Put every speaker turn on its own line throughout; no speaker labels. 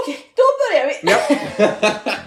Okej, då börjar vi!
Ja.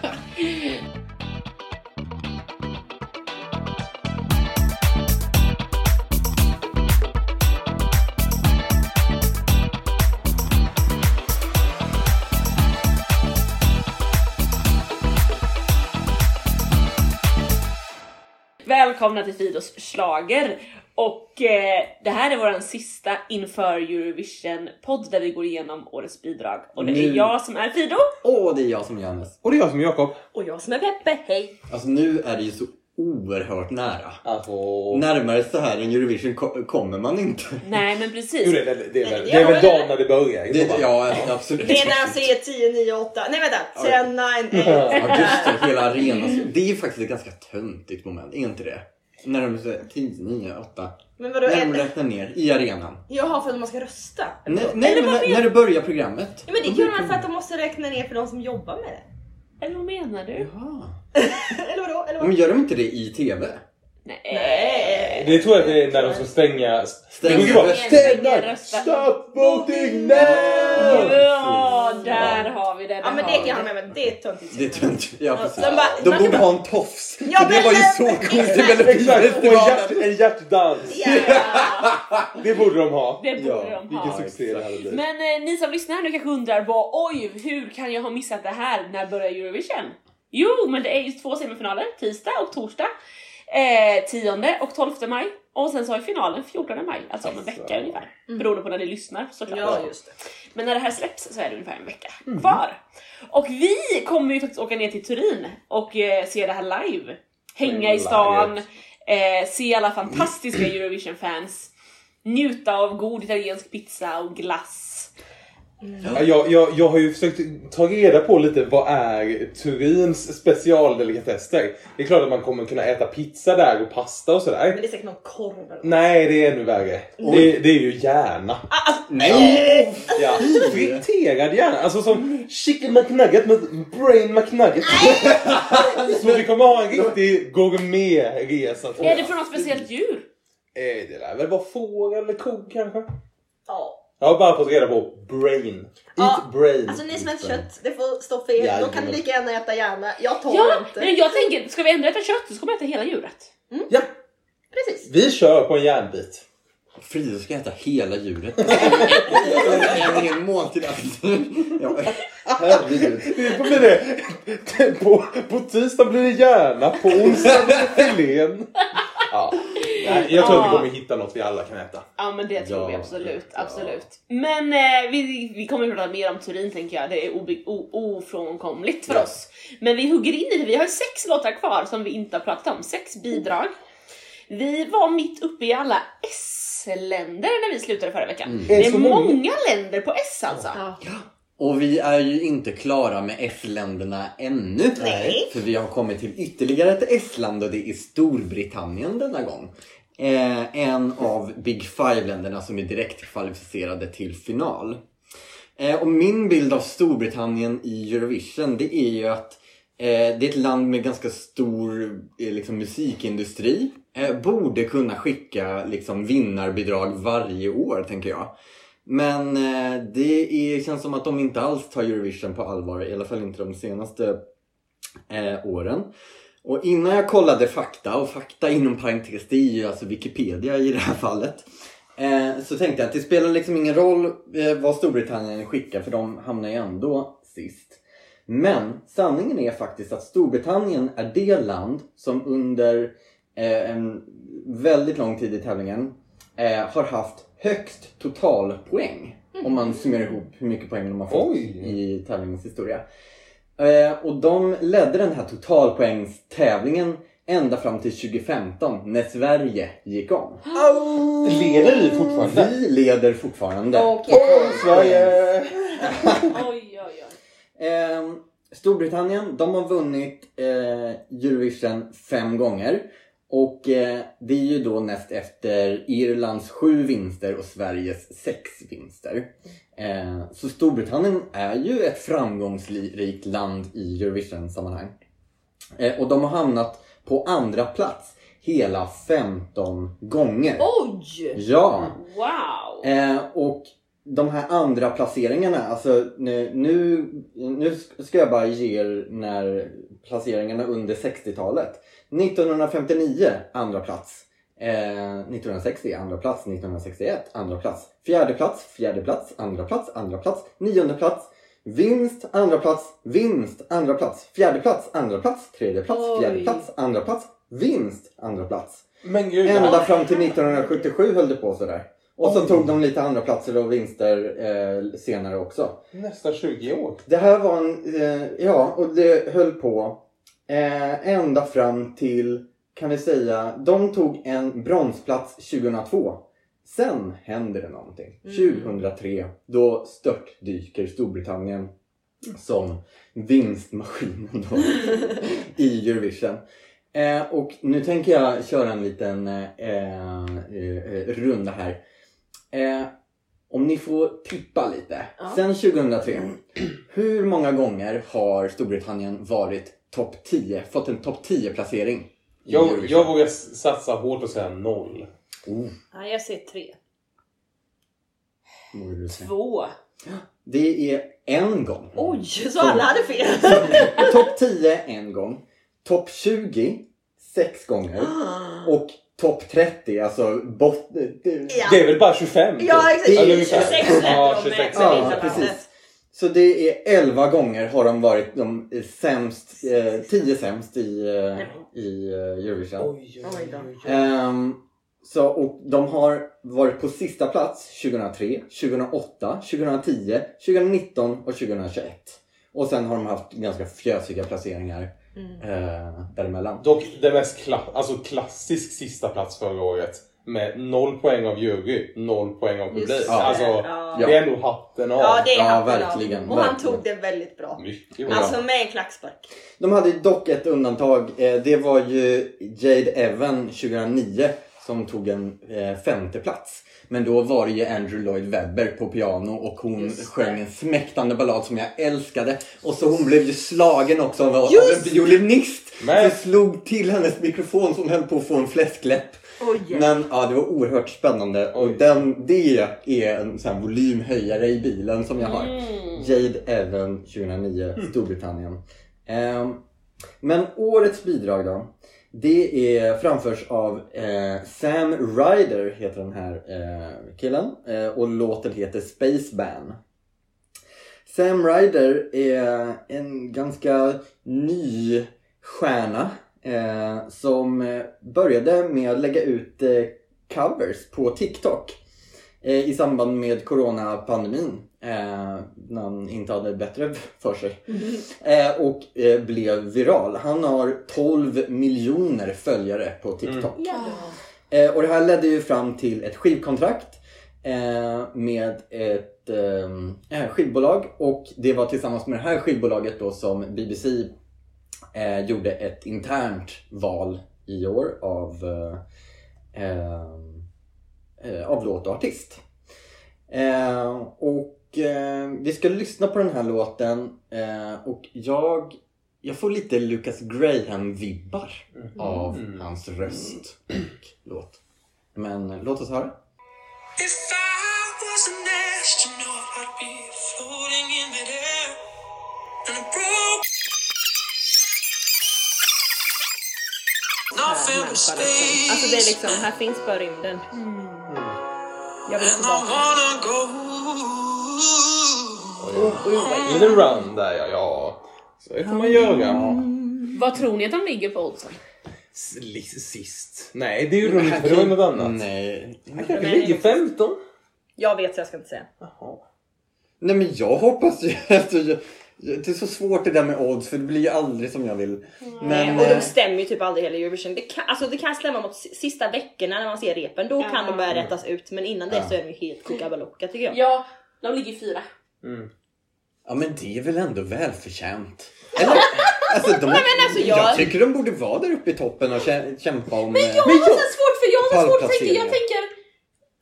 Välkomna till Fidos slager och eh, det här är vår sista inför Eurovision podd där vi går igenom årets bidrag och det är
Nu-
jag som är Fido
Åh, det är jag som är Johannes.
Och det är jag som är Jakob.
och jag som är Peppe. Hej!
Alltså nu är det ju så oerhört nära.
Alltså...
Närmare så här än Eurovision ko- kommer man inte.
Nej men precis.
Jo, det, är väl- det, är väl, det är väl dagen när det börjar.
Det, ja, absolut.
Det är när han säger 10, 9, 8. Nej vänta! 10, 9, 8.
Ja, just det. Hela arenan. Det är ju faktiskt ett ganska töntigt moment, är inte det? När de säger 10, 9, 8.
Men vadå?
När de räknar ner i arenan.
jaha, för att man ska rösta?
Nej, nej men när,
men-
när det börjar programmet.
Ja, men det gör man för att de måste räkna ner för de som jobbar med det.
Eller vad menar du?
Jaha.
Eller vadå? Eller
Men
vad?
gör de inte det i TV?
Nej.
Det tror jag det är när de ska stänga...
Stänga
Det
rösten.
Stängda!
Rösta.
Stop voting now!
Ja, där har vi det.
Ja men det
har
kan
vi
jag hålla med men det är töntigt.
Det är töntigt. Ja, precis.
de bara-
de borde ha en tofs.
Ja,
det var ju så coolt i
exakt.
Exakt! Och en, hjärt,
Melodifestivalen.
en hjärtdans. Det borde de ha.
Det borde
Ja,
de ha.
Vilken succé det hade blivit.
Men eh, ni som lyssnar nu kanske undrar vad, oj, hur kan jag ha missat det här? När börjar Eurovision? Jo, men det är ju två semifinaler, tisdag och torsdag. Eh, 10 och 12 maj. Och sen så har vi finalen 14 maj, alltså om en vecka ungefär. Beroende på när ni lyssnar såklart.
ja, just det.
Men när det här släpps så är det ungefär en vecka kvar. Och vi kommer ju faktiskt åka ner till Turin och eh, se det här live. Hänga i stan, eh, se alla fantastiska Eurovision-fans, njuta av god italiensk pizza och glass.
Ja, jag, jag, jag har ju försökt ta reda på lite vad är Turins specialdelikatesser. Det är klart att man kommer kunna äta pizza där och pasta och sådär.
Men det är säkert någon korv eller något.
Nej, det är ännu värre. Det, det är ju hjärna.
Ah, alltså,
Nej!
Ja, friterad hjärna. Alltså som chicken McNugget med brain McNugget. Så vi kommer ha en riktig gourmetresa
Är det från något speciellt djur?
Eh, Det lär väl vara får eller ko kanske?
ja.
Jag har bara fått reda på brain. Eat
Ja,
brain.
Alltså ni som äter kött, det får stå för er. Då kan ni lika gärna äta hjärna. Jag tar
Ja,
inte.
men jag tänker, ska vi ändå äta kött så ska man äta hela djuret.
Ja,
Precis.
vi kör på en järnbit.
Frida ska äta hela djuret. en hel måltid. Ja, herregud.
Det blir det. På, på tisdag blir det hjärna, på onsdag blir det filén. Ja. Nej, Jag tror att vi kommer hitta något vi alla kan äta.
Ja men det tror
Ja,
vi absolut,
ja.
absolut. Men eh, vi, vi kommer att prata mer om Turin tänker jag, det är ofrånkomligt för
Ja.
oss. Men vi hugger in i det, vi har sex låtar kvar som vi inte har pratat om, sex bidrag. Vi var mitt uppe i alla S-länder när vi slutade förra veckan.
Mm.
Det
Är
är
så många?
många länder på S alltså.
Ja.
Och vi är ju inte klara med S-länderna ännu.
Nej.
För vi har kommit till ytterligare ett S-land och det är Storbritannien denna gång. Eh, en av Big Five-länderna som är direkt kvalificerade till final. Eh, och min bild av Storbritannien i Eurovision det är ju att eh, det är ett land med ganska stor eh, liksom, musikindustri. Eh, borde kunna skicka liksom, vinnarbidrag varje år tänker jag. Men eh, det är, känns som att de inte alls tar Eurovision på allvar, i alla fall inte de senaste eh, åren. Och innan jag kollade fakta, och fakta inom parentes det är ju alltså Wikipedia i det här fallet. Eh, så tänkte jag att det spelar liksom ingen roll eh, vad Storbritannien skickar för de hamnar ju ändå sist. Men sanningen är faktiskt att Storbritannien är det land som under eh, en väldigt lång tid i tävlingen eh, har haft högst totalpoäng. Om man summerar ihop hur mycket poäng de har fått
Oj.
i tävlingens historia. Eh, och de ledde den här totalpoängstävlingen ända fram till 2015 när Sverige gick om.
Leder vi fortfarande?
Vi leder fortfarande.
Okej.
Åh, Sverige!
Oj, oj, oj.
Eh, Storbritannien, de har vunnit eh, Eurovision fem gånger. Och eh, det är ju då näst efter Irlands sju vinster och Sveriges sex vinster. Eh, så Storbritannien är ju ett framgångsrikt land i Eurovision-sammanhang. Eh, och de har hamnat på andra plats hela 15 gånger.
Oj!
Ja!
Wow!
Eh, och de här andra placeringarna, alltså nu, nu, nu ska jag bara ge er när placeringarna under 60-talet. 1959, andra plats. Eh, 1960, andra plats. 1961, andra plats. Fjärde plats, fjärde plats, andra plats, andra plats. Nionde plats. Vinst, andra plats, vinst, andra plats. Fjärde plats, andra plats. Tredje plats, fjärde
Oj.
plats, andra plats. Vinst, andra plats.
Men gud.
Ända fram till 1977 höll det på sådär. Och så
Oj.
tog de lite andra platser och vinster eh, senare också.
Nästan 20 år.
Det här var en, eh, ja, och det höll på eh, ända fram till, kan vi säga, de tog en bronsplats 2002. Sen händer det någonting. 2003, då störtdyker Storbritannien som vinstmaskinen då i Eurovision. Eh, och nu tänker jag köra en liten eh, eh, runda här. Eh, om ni får tippa lite.
Ja.
Sen 2003, hur många gånger har Storbritannien varit topp 10, fått en topp 10 placering? i
Jag,
Eurovision?
jag vågar satsa hårt och säga noll.
Oh,
Ja, jag säger tre.
vad vill du säga?
Två.
Det är en gång.
Oj, så alla hade fel!
Topp 10 en gång. Topp 20 sex gånger. Och topp 30, alltså bot...
Ja.
Det är väl bara 25?
Ja,
typ?
exakt.
Eller ungefär.
26 lät
Ja,
de med-
26.
med
Ja, precis. Så det är 11 gånger har de varit de sämst, eh, 10 sämst i, eh, i eh, Eurovision.
Oj,
Oj då.
Ehm, så, och de har varit på sista plats 2003, 2008, 2010, 2019 och 2021. Och sen har de haft ganska fjösiga placeringar eh, däremellan.
Dock den mest kla- alltså klassisk sista plats förra året. Med noll poäng av jury, noll poäng av publik.
Just det.
Alltså,
Ja.
det är ändå hatten av.
Ja, det är
Ja,
hatten av.
verkligen,
Och han tog det väldigt bra.
Mycket bra.
Alltså med en klackspark.
De hade dock ett undantag. Eh, det var ju Jade Evan 2009 som tog en eh, femte plats. Men då var det ju Andrew Lloyd Webber på piano och hon sjöng en smäktande ballad som jag älskade. Och så hon blev ju slagen också av, av en violinist
Men-
som slog till hennes mikrofon som höll på att få en fläskläpp.
Oj.
Men ja, det var oerhört spännande och den, det är en sån här volymhöjare i bilen som jag har.
Mm.
Jade Evan 2009, Storbritannien. Ehm, men årets bidrag då? Det är framförs av eh, Sam Ryder, heter den här eh, killen. Eh, och låten heter Spaceban. Sam Ryder är en ganska ny stjärna eh, som eh, började med att lägga ut eh, covers på TikTok eh, i samband med coronapandemin. Eh, när han inte hade bättre för sig. Eh, och eh, blev viral. Han har 12 miljoner följare på TikTok. Eh, och det här ledde ju fram till ett skivkontrakt eh, med ett skivbolag. Och det var tillsammans med det här skivbolaget då som BBC eh, gjorde ett internt val i år av, eh, eh, eh, av låt och artist. Eh, och eh, vi ska lyssna på den här låten eh, och jag, jag får lite Lucas Graham-vibbar av hans röst och låt. Men låt oss höra.
If
Människa, liksom. Alltså det är liksom, här finns bara rymden. Jag vill tillbaka.
wanna go.
Lite run där ja. ja. Så det får man göra.
Vad tror ni att de ligger på oddsen?
Sist. Nej, det är ju runt för det var något annat.
Nej.
Han kanske ligger 15.
Jag vet så jag ska inte säga.
Jaha.
Nej men jag hoppas ju jag, Det är så svårt det där med odds för det blir ju aldrig som jag vill. Men,
Nej, och
eh,
de stämmer ju typ aldrig hela Eurovision. Det kan, alltså det kan stämma mot sista veckorna när man ser repen. Då kan de börja rättas ut. Men innan det så är de ju helt kokabalocka tycker jag.
Ja, de ligger fyra.
Mm.
Ja men det är väl ändå välförtjänt. Eller, alltså, de,
men alltså, jag-
jag tycker de borde vara där uppe i toppen och kä- kämpa om... eh,
Jag har så svårt för jag har så svårt för. Jag tänker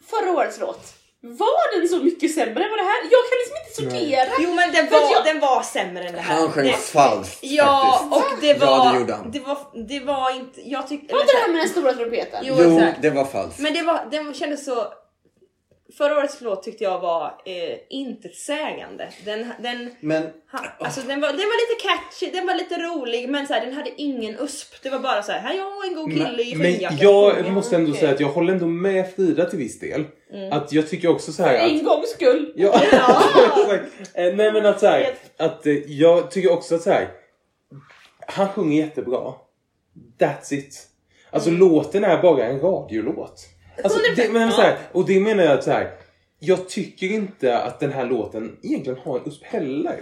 förra årets låt. Var den så mycket sämre än vad det här? Jag kan liksom inte sortera.
Jo men den var,
jag-
den var sämre än det här.
Han sjöng
det,
falskt
Ja,
faktiskt.
och det
Ja,
var,
det gjorde han.
det var, det var inte, jag tyckte...
Var inte det här med den stora trumpeten?
Jo,
Jo, det var falskt.
Men det var, den kändes så förra årets låt tyckte jag var eh, intetsägande. Den, den,
Men
ha, alltså, den, var, den var lite catchy, den var lite rolig men så här, den hade ingen usp. Det var bara så här, här är jag en god kille i
Men
skinnjacka.
jag måste ändå
okej.
säga att jag håller ändå med Frida till viss del. Att jag tycker också så här att...
En gångs skull.
Ja,
Ja.
Eh, Nej men att så här, att eh, jag tycker också att så här. Han sjunger jättebra. That's it. Alltså låten är bara en radiolåt. Alltså, det, men så här, och det menar jag att så här. Jag tycker inte att den här låten egentligen har en USP heller.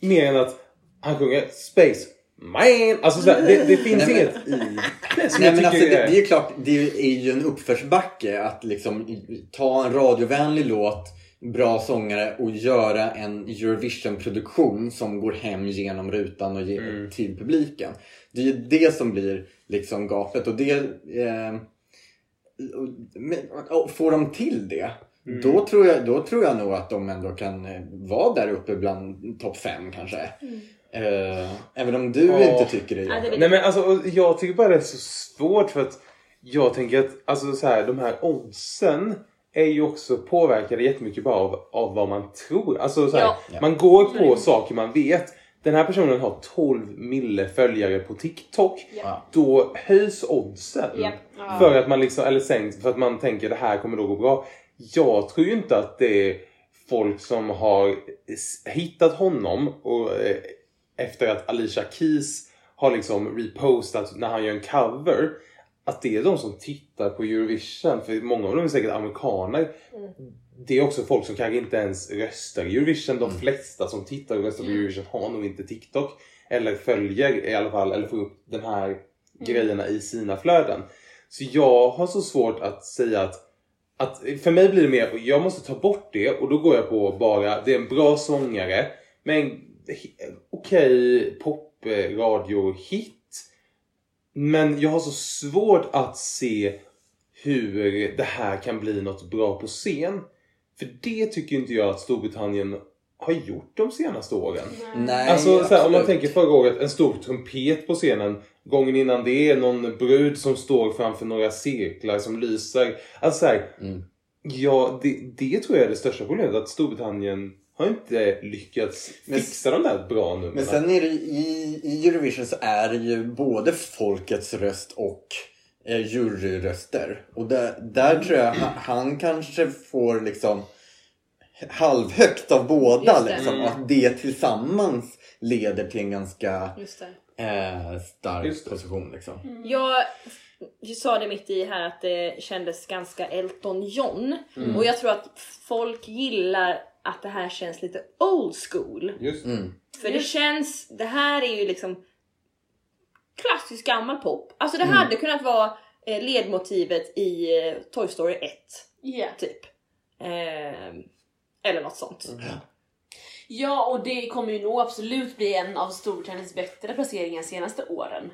Mer än att han sjunger Space Man. Alltså så här, det, det finns
Nej, men-
inget i det som
Nej
jag
men alltså det,
är...
det är ju klart, det är ju en uppförsbacke att liksom ta en radiovänlig låt, bra sångare och göra en Eurovision-produktion som går hem genom rutan och ger till publiken. Det är ju det som blir liksom gapet och det... Eh, och, får de till det, då, tror jag, då tror jag nog att de ändå kan eh, vara där uppe bland topp fem kanske. Eh, även om du
Ja.
inte tycker det.
Ja, är
Nej men alltså jag tycker bara det är så svårt för att jag tänker att alltså så här, de här oddsen är ju också påverkade jättemycket bara av, av vad man tror. Alltså så här,
Ja.
Ja.
Man går på saker man vet. Den här personen har 12 mille följare på TikTok.
Ja.
Då höjs oddsen.
Japp.
För att man liksom, eller sänks för att man tänker det här kommer då gå bra. Jag tror ju inte att det är folk som har hittat honom och eh, efter att Alicia Keys har liksom repostat när han gör en cover. Att det är de som tittar på Eurovision, för många av dem är säkert amerikaner. Det är också folk som kanske inte ens röstar i Eurovision. De flesta som tittar och röstar på Eurovision har nog inte TikTok. Eller följer i alla fall, eller får upp den här grejerna i sina flöden. Så jag har så svårt att säga att, att för mig blir det mer, jag måste ta bort det och då går jag på bara, det är en bra sångare med en okej popradio-hit. Men jag har så svårt att se hur det här kan bli något bra på scen. För det tycker inte jag att Storbritannien har gjort de senaste åren.
Nej,
Alltså så här, om man tänker förra året, en stor trumpet på scenen. Gången innan det är någon brud som står framför några cirklar som lyser. Alltså så här,
Mm.
ja, det, det tror jag är det största problemet. Att Storbritannien har inte lyckats
Men-
fixa de där bra numren.
Men sen är det i, i Eurovision så är det ju både folkets röst och eh, juryröster. Och där, där tror jag han, kanske får liksom halvhögt av båda.
Det.
Liksom,
Mm.
Att det tillsammans leder till en ganska
Just det.
eh, stark
Just det.
position. Liksom.
Jag jag sa det mitt i här att det kändes ganska Elton John. Och jag tror att folk gillar att det här känns lite old school.
Just
Mm.
För det känns, det här är ju liksom klassisk gammal pop. Alltså det hade kunnat vara eh, ledmotivet i eh, Toy Story 1
Ja.
typ. Eh, eller något sånt.
Ja, och det kommer ju nog absolut bli en av Storbritanniens bättre placeringar de senaste åren.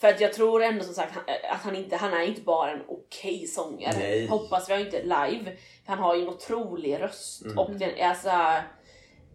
För att jag tror ändå som sagt han- att han inte, han är inte bara en okej sångare.
Nej.
Hoppas vi inte live. För han har ju en otrolig röst. Och den, alltså,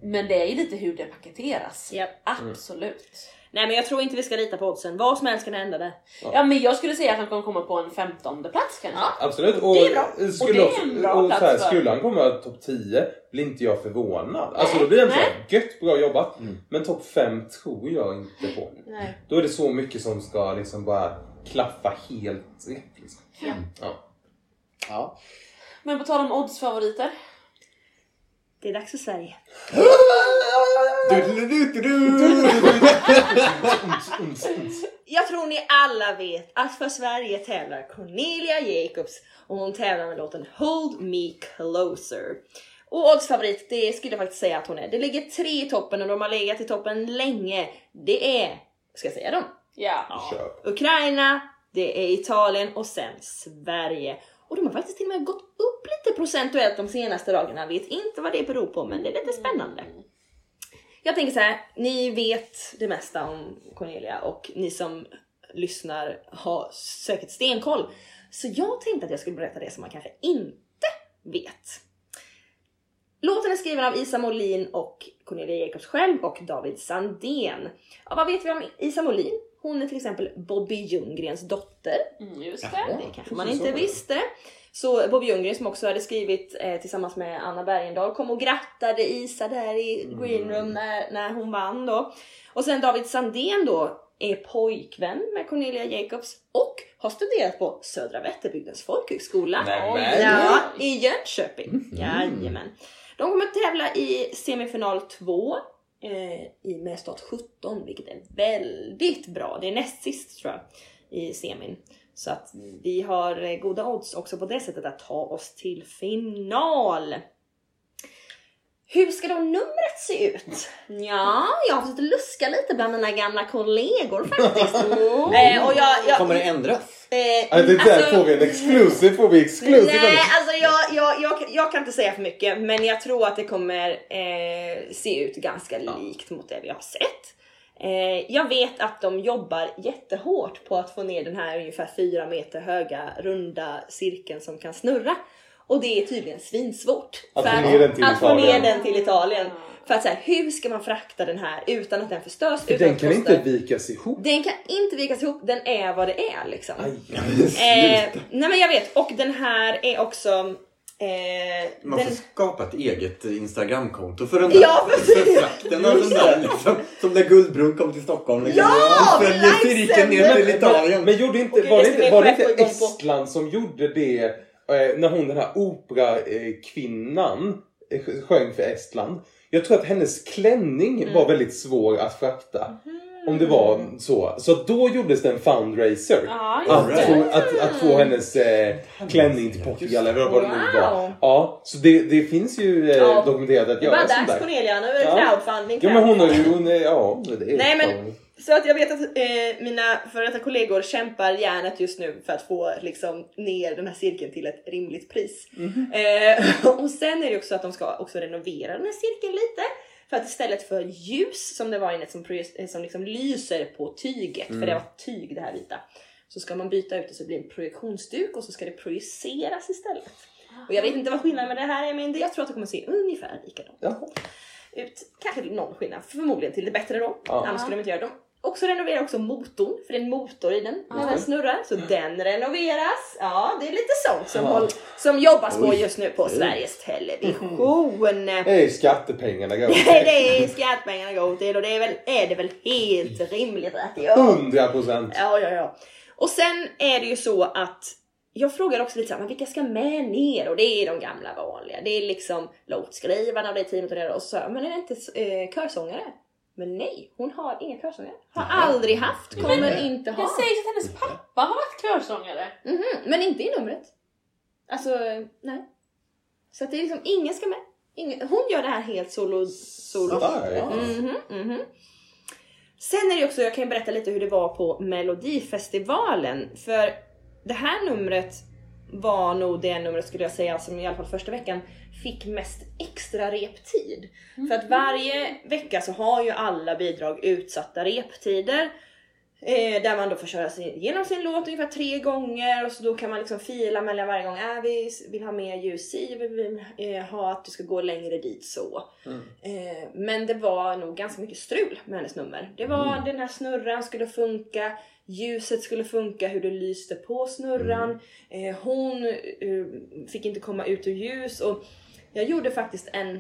men det är ju lite hur det paketeras.
Japp.
Absolut.
Nej men jag tror inte vi ska lita på oddsen. Vad som helst kan hända där.
Ja men jag skulle säga att han kommer komma på en femtonde plats kanske.
Absolut. Och
Det är bra. Och
Skulle,
det är en bra
och så här,
plats för-
skulle han komma topp 10 blir inte jag förvånad. Alltså då blir det så här, gött, bra jobbat. Men topp 5 tror jag inte på.
Nej.
Då är det så mycket som ska liksom bara klaffa helt rätt. Liksom.
Ja.
Ja.
Ja.
Men på tal om oddsfavoriter.
Det är dags för Sverige. Jag tror ni alla vet att för Sverige tävlar Cornelia Jacobs och hon tävlar med låten Hold Me Closer. Och oddsfavorit, det skulle jag faktiskt säga att hon är. Det ligger tre i toppen och de har legat i toppen länge. Det är, ska jag säga dem?
Ja.
Ukraina, det är Italien och sen Sverige. Och de har faktiskt till och med gått upp lite procentuellt de senaste dagarna. Jag vet inte vad det beror på men det är lite spännande. Jag tänker så här, ni vet det mesta om Cornelia och ni som lyssnar har säkert stenkoll. Så jag tänkte att jag skulle berätta det som man kanske inte vet. Låten är skriven av Isa Molin och Cornelia Jacobs själv och David Sandén. Ja, vad vet vi om Isa Molin? Hon är till exempel Bobby Ljunggrens dotter.
Mm, just det.
Det kanske man inte visste. Så Bob Ljunggren som också hade skrivit eh, tillsammans med Anna Bergendahl kom och grattade Isa där i green room när, när hon vann då. Och sen David Sandén då är pojkvän med Cornelia Jacobs och har studerat på Södra Vätterbygdens folkhögskola.
Nämen.
Ja, i Jönköping. Jajamän. De kommer att tävla i semifinal 2 eh, i med start 17, vilket är väldigt bra. Det är näst sist tror jag i semin. Så att vi har eh, goda odds också på det sättet att ta oss till final. Hur ska då numret se ut? Ja, jag har fått luska lite bland mina gamla kollegor faktiskt. eh, och jag, jag,
Kommer det ändras?
Eh,
Ja, det där
alltså-
får vi en exclusive, får vi exclusive.
Nej, alltså jag, jag, jag, jag kan inte säga för mycket, men jag tror att det kommer eh, se ut ganska likt mot det vi har sett. Eh, jag vet att de jobbar jättehårt på att få ner den här ungefär fyra meter höga runda cirkeln som kan snurra. Och det är tydligen svinsvårt.
Att
För
få ner den till
att få
Italien.
ner den till Italien. För att säga, hur ska man frakta den här utan att den förstörs?
För
utan
den kan inte vikas ihop.
Den kan inte vikas ihop, den är vad det är liksom.
Aj.
Eh, nej men jag vet, och den här är också... Eh,
Man
den,
får skapa ett eget Instagramkonto för den där
Ja,
frakten av den där liksom. Som när Guldbron kom till Stockholm. Liksom.
Ja,
Och följer
men
cirkeln ner till Italien.
Men gjorde inte,
Okej,
var det inte, var det inte
igång på.
Estland som gjorde det när hon den här operakvinnan eh, sjöng för Estland? Jag tror att hennes klänning
Mm.
var väldigt svår att frakta. Om det var så. Så då gjordes det en fundraiser.
Ja,
Att,
just
få,
det.
att, att få hennes eh, klänning till Portugal eller vad det nu var. Ja, så det, det finns ju eh,
Ja.
dokumenterat att
det
göra sånt
dags
där.
Cornelia, nu är det crowdfunding.
Ja men hon har ju, hon är, ja det är
Nej, men- Så att jag vet att eh, mina före detta kollegor kämpar järnet just nu för att få liksom, ner den här cirkeln till ett rimligt pris. Eh, och sen är det också att de ska också renovera den här cirkeln lite. För att istället för ljus som det var inne som, eh, som liksom lyser på tyget, för det var tyg det här vita. Så ska man byta ut det så det blir en projektionsduk och så ska det projiceras istället. Och jag vet inte vad skillnaden med det här är men jag tror att det kommer se ungefär likadant ut. Kanske någon skillnad, förmodligen till det bättre då.
Ja.
Annars skulle de inte göra det. De också renoverar också motorn, för det är en motor i den när den snurrar. Så den renoveras. Ja, det är lite sånt som,
Ja.
håll, som jobbas på just nu på Sveriges Television.
Det är skattepengarna går
det är skattepengarna går till och det är, väl, är det väl helt rimligt att det gör.
100 procent.
Ja, ja, ja. Och sen är det ju så att jag frågar också lite så här, men vilka ska med ner? Och det är de gamla vanliga. Det är liksom låtskrivarna och det är teamet och det. Och så jag, men är det inte eh, körsångare? Men nej, hon har inga körsångare. Har aldrig haft, kommer inte ha.
Det sägs att hennes pappa har varit körsångare.
Mhm, men inte i numret. Alltså, nej. Så att det är liksom, ingen ska med. Ingen, hon gör det här helt solo. solo.
Starkt.
Mhm, mhm. Sen är det också, jag kan ju berätta lite hur det var på Melodifestivalen. För det här numret var nog det numret skulle jag säga som i alla fall första veckan fick mest extra reptid. För att varje vecka så har ju alla bidrag utsatta reptider. Eh, där man då får köra sin, igenom sin låt ungefär tre gånger och så då kan man liksom fila mellan varje gång. Äh, vi vill ha mer ljus i, vi vill eh, ha att du ska gå längre dit så. Eh, men det var nog ganska mycket strul med hennes nummer. Det var den här snurran skulle funka, ljuset skulle funka, hur det lyste på snurran. Eh, hon eh, fick inte komma ut ur ljus och jag gjorde faktiskt en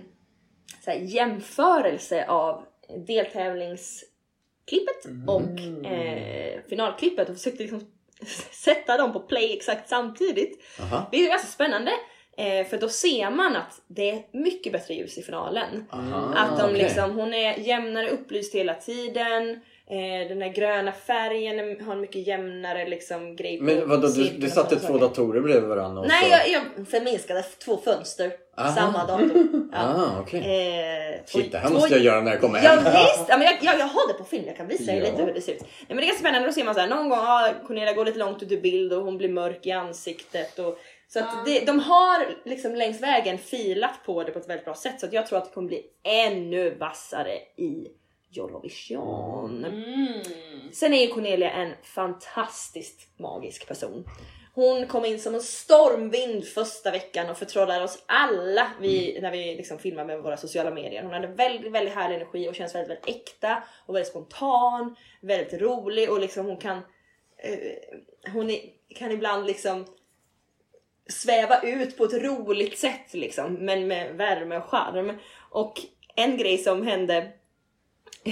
här, jämförelse av deltävlingsklippet och eh, finalklippet och försökte liksom sätta dem på play exakt samtidigt.
Aha.
Det är ganska spännande. Eh, för då ser man att det är mycket bättre ljus i finalen.
Aha,
att de
okej.
liksom, hon är jämnare upplyst hela tiden. Eh, den där gröna färgen är- har en mycket jämnare liksom grej på
Men vadå, du, du satte två
saker.
datorer bredvid varandra? och
Nej,
så-
jag, jag förminskade två fönster.
Aha.
Samma dator. Ja.
Ah, okej.
Eh,
Shit, det här måste jag göra när jag kommer
Ja
hem.
visst! Ja, men jag, jag, jag har det på film, jag kan visa er
Ja.
lite hur det ser ut. Nej, men det är ganska spännande, då ser man så här, någon gång ja, Cornelia går lite långt ut i bild och hon blir mörk i ansiktet. Och, så att det, de har liksom längs vägen filat på det på ett väldigt bra sätt så att jag tror att det kommer bli ännu vassare i Eurovision.
Mm.
Sen är ju Cornelia en fantastiskt magisk person. Hon kom in som en stormvind första veckan och förtrollade oss alla vi, när vi liksom filmar med våra sociala medier. Hon hade väldigt, väldigt härlig energi och känns väldigt, väldigt äkta och väldigt spontan, väldigt rolig och liksom hon kan eh, hon är, kan ibland liksom sväva ut på ett roligt sätt liksom, men med värme och charm. Och en grej som hände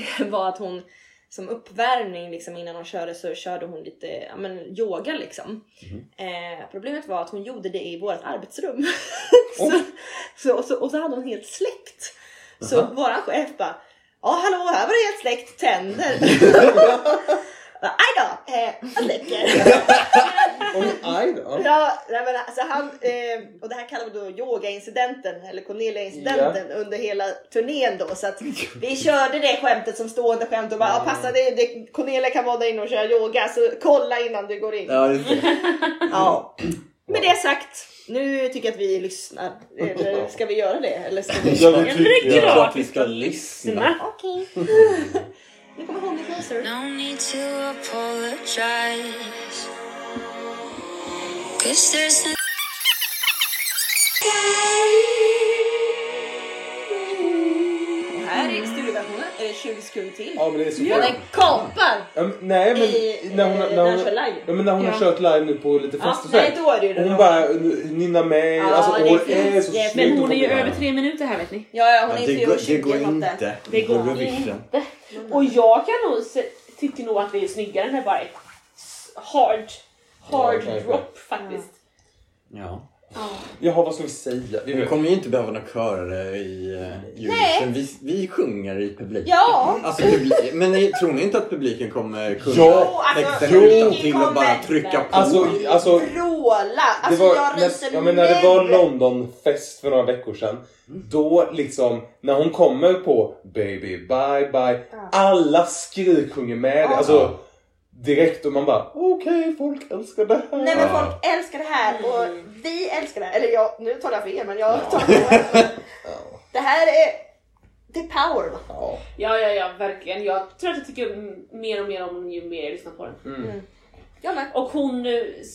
var att hon som uppvärmning liksom, innan hon körde så körde hon lite ja, men, yoga liksom. Eh, problemet var att hon gjorde det i vårt arbetsrum. så, så, och, så, och så hade hon helt släckt. Så våran chef bara Ja hallå här var det helt släckt tänder. Aj då, eh, jag släcker.
Aj då.
Ja, nej, men alltså han, eh, och det här kallar vi då yoga-incidenten eller Cornelia-incidenten under hela turnén då. Så att vi körde det skämtet som stående skämt och bara ja. passa det, det, Cornelia kan vara där inne och köra yoga så kolla innan du går in.
Ja, just det.
Ja. Med det sagt, nu tycker jag att vi lyssnar. Eller ska vi göra det? Eller ska vi...
Ja,
Ja,
tycker
det är
jag.
klart
Klart
vi ska lyssna.
Okej. Nu kommer Me Closer.
No need to apologize.
Här är studioversionen, är det 20 sekunder till.
Ja men det är så bra.
den kapar!
Ja, men, nej men
I-
när hon,
eh,
när
när
hon,
hon kör live.
Ja, men när hon har
Ja.
kört live nu på lite
Ja,
fester och så här.
nej då är det ju
Hon
den.
bara nynnar med.
Ja,
alltså,
det är fint.
är så snyggt
Men
och
hon är ju över tre minuter här vet ni.
Ja, ja hon
Ja,
är
det, går, det
4.20
går
eller något där.
inte.
Det går inte. Och jag kan nog se, tycker nog att det är snyggare när det bara är hard, hard
Ja,
drop faktiskt.
Ja.
Jaha vad ska vi säga? Vi
Vi kommer ju inte behöva några körare i uh, Eurovision. Vi, vi sjunger i publiken.
Ja!
Alltså, publik, men ni, tror ni inte att publiken kommer kunna
Ja,
alltså, publiken
utantill och bara trycka på?
Alltså, alltså
Vråla!
det
Alltså
var,
jag
när,
ryser
ja, men när det var. Londonfest för några veckor sedan. Då liksom, när hon kommer på Baby bye bye. Alla skriksjunger med. Alltså direkt och man bara okej folk älskar det här.
Nej men folk älskar det här och vi älskar det här. Eller jag, nu talar jag för er men jag talar för er. Det här är, det är power. va?
Ja.
Ja, ja, ja, verkligen. Jag tror att jag tycker mer och mer om den ju mer jag lyssnar på den.
Mm.
Jag med.
Och hon,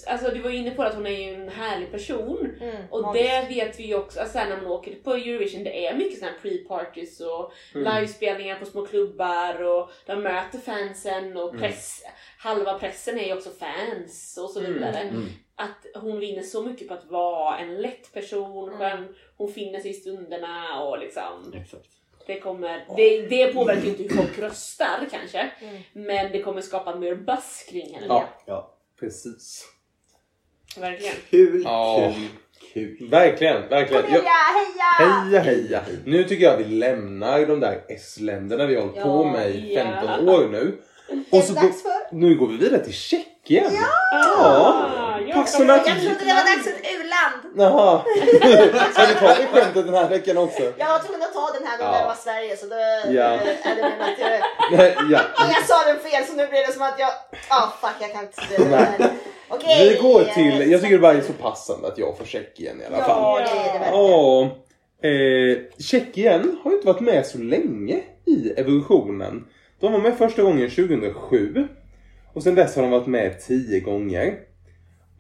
alltså du var inne på att hon är ju en härlig person.
Mm,
Och
magisk.
det vet vi ju också, alltså när man åker på Eurovision, det är mycket såna här pre-parties och livespelningar på små klubbar och de möter fansen och press, halva pressen är ju också fans och så vidare. Att hon vinner så mycket på att vara en lätt person, skön, hon finner sig i stunderna och liksom
Exakt.
Det kommer, det, det påverkar ju inte hur folk röstar kanske, men det kommer skapa mer buzz kring henne.
Ja.
Ja.
Precis.
Verkligen.
Kul,
Ja.
kul, kul.
Verkligen, verkligen. Jag,
Heja, heja!
heja heja! Nu tycker jag vi lämnar de där S-länderna vi har hållit på
Ja,
med i
ja.
15 år nu. Och så går, nu går vi vidare till Tjeckien.
Ja.
Tack så
Jag
mycket.
trodde det var dags för ett u-land.
Jaha. Ska vi ta det skämtet den här veckan också?
Jag var tvungen att ta den här gången
Ja.
det var Sverige så då
Ja.
är det menat att jag...
Nej, ja.
Jag sa den fel så nu blir det som att jag... Ah fuck jag kan inte det här. Okej.
Vi går till, jag tycker det bara är så passande att jag får Tjeckien i alla fall.
Ja det är det verkligen.
Ja, eh, Tjeckien har ju inte varit med så länge i evolutionen. De var med första gången 2007 och sen dess har de varit med 10 gånger.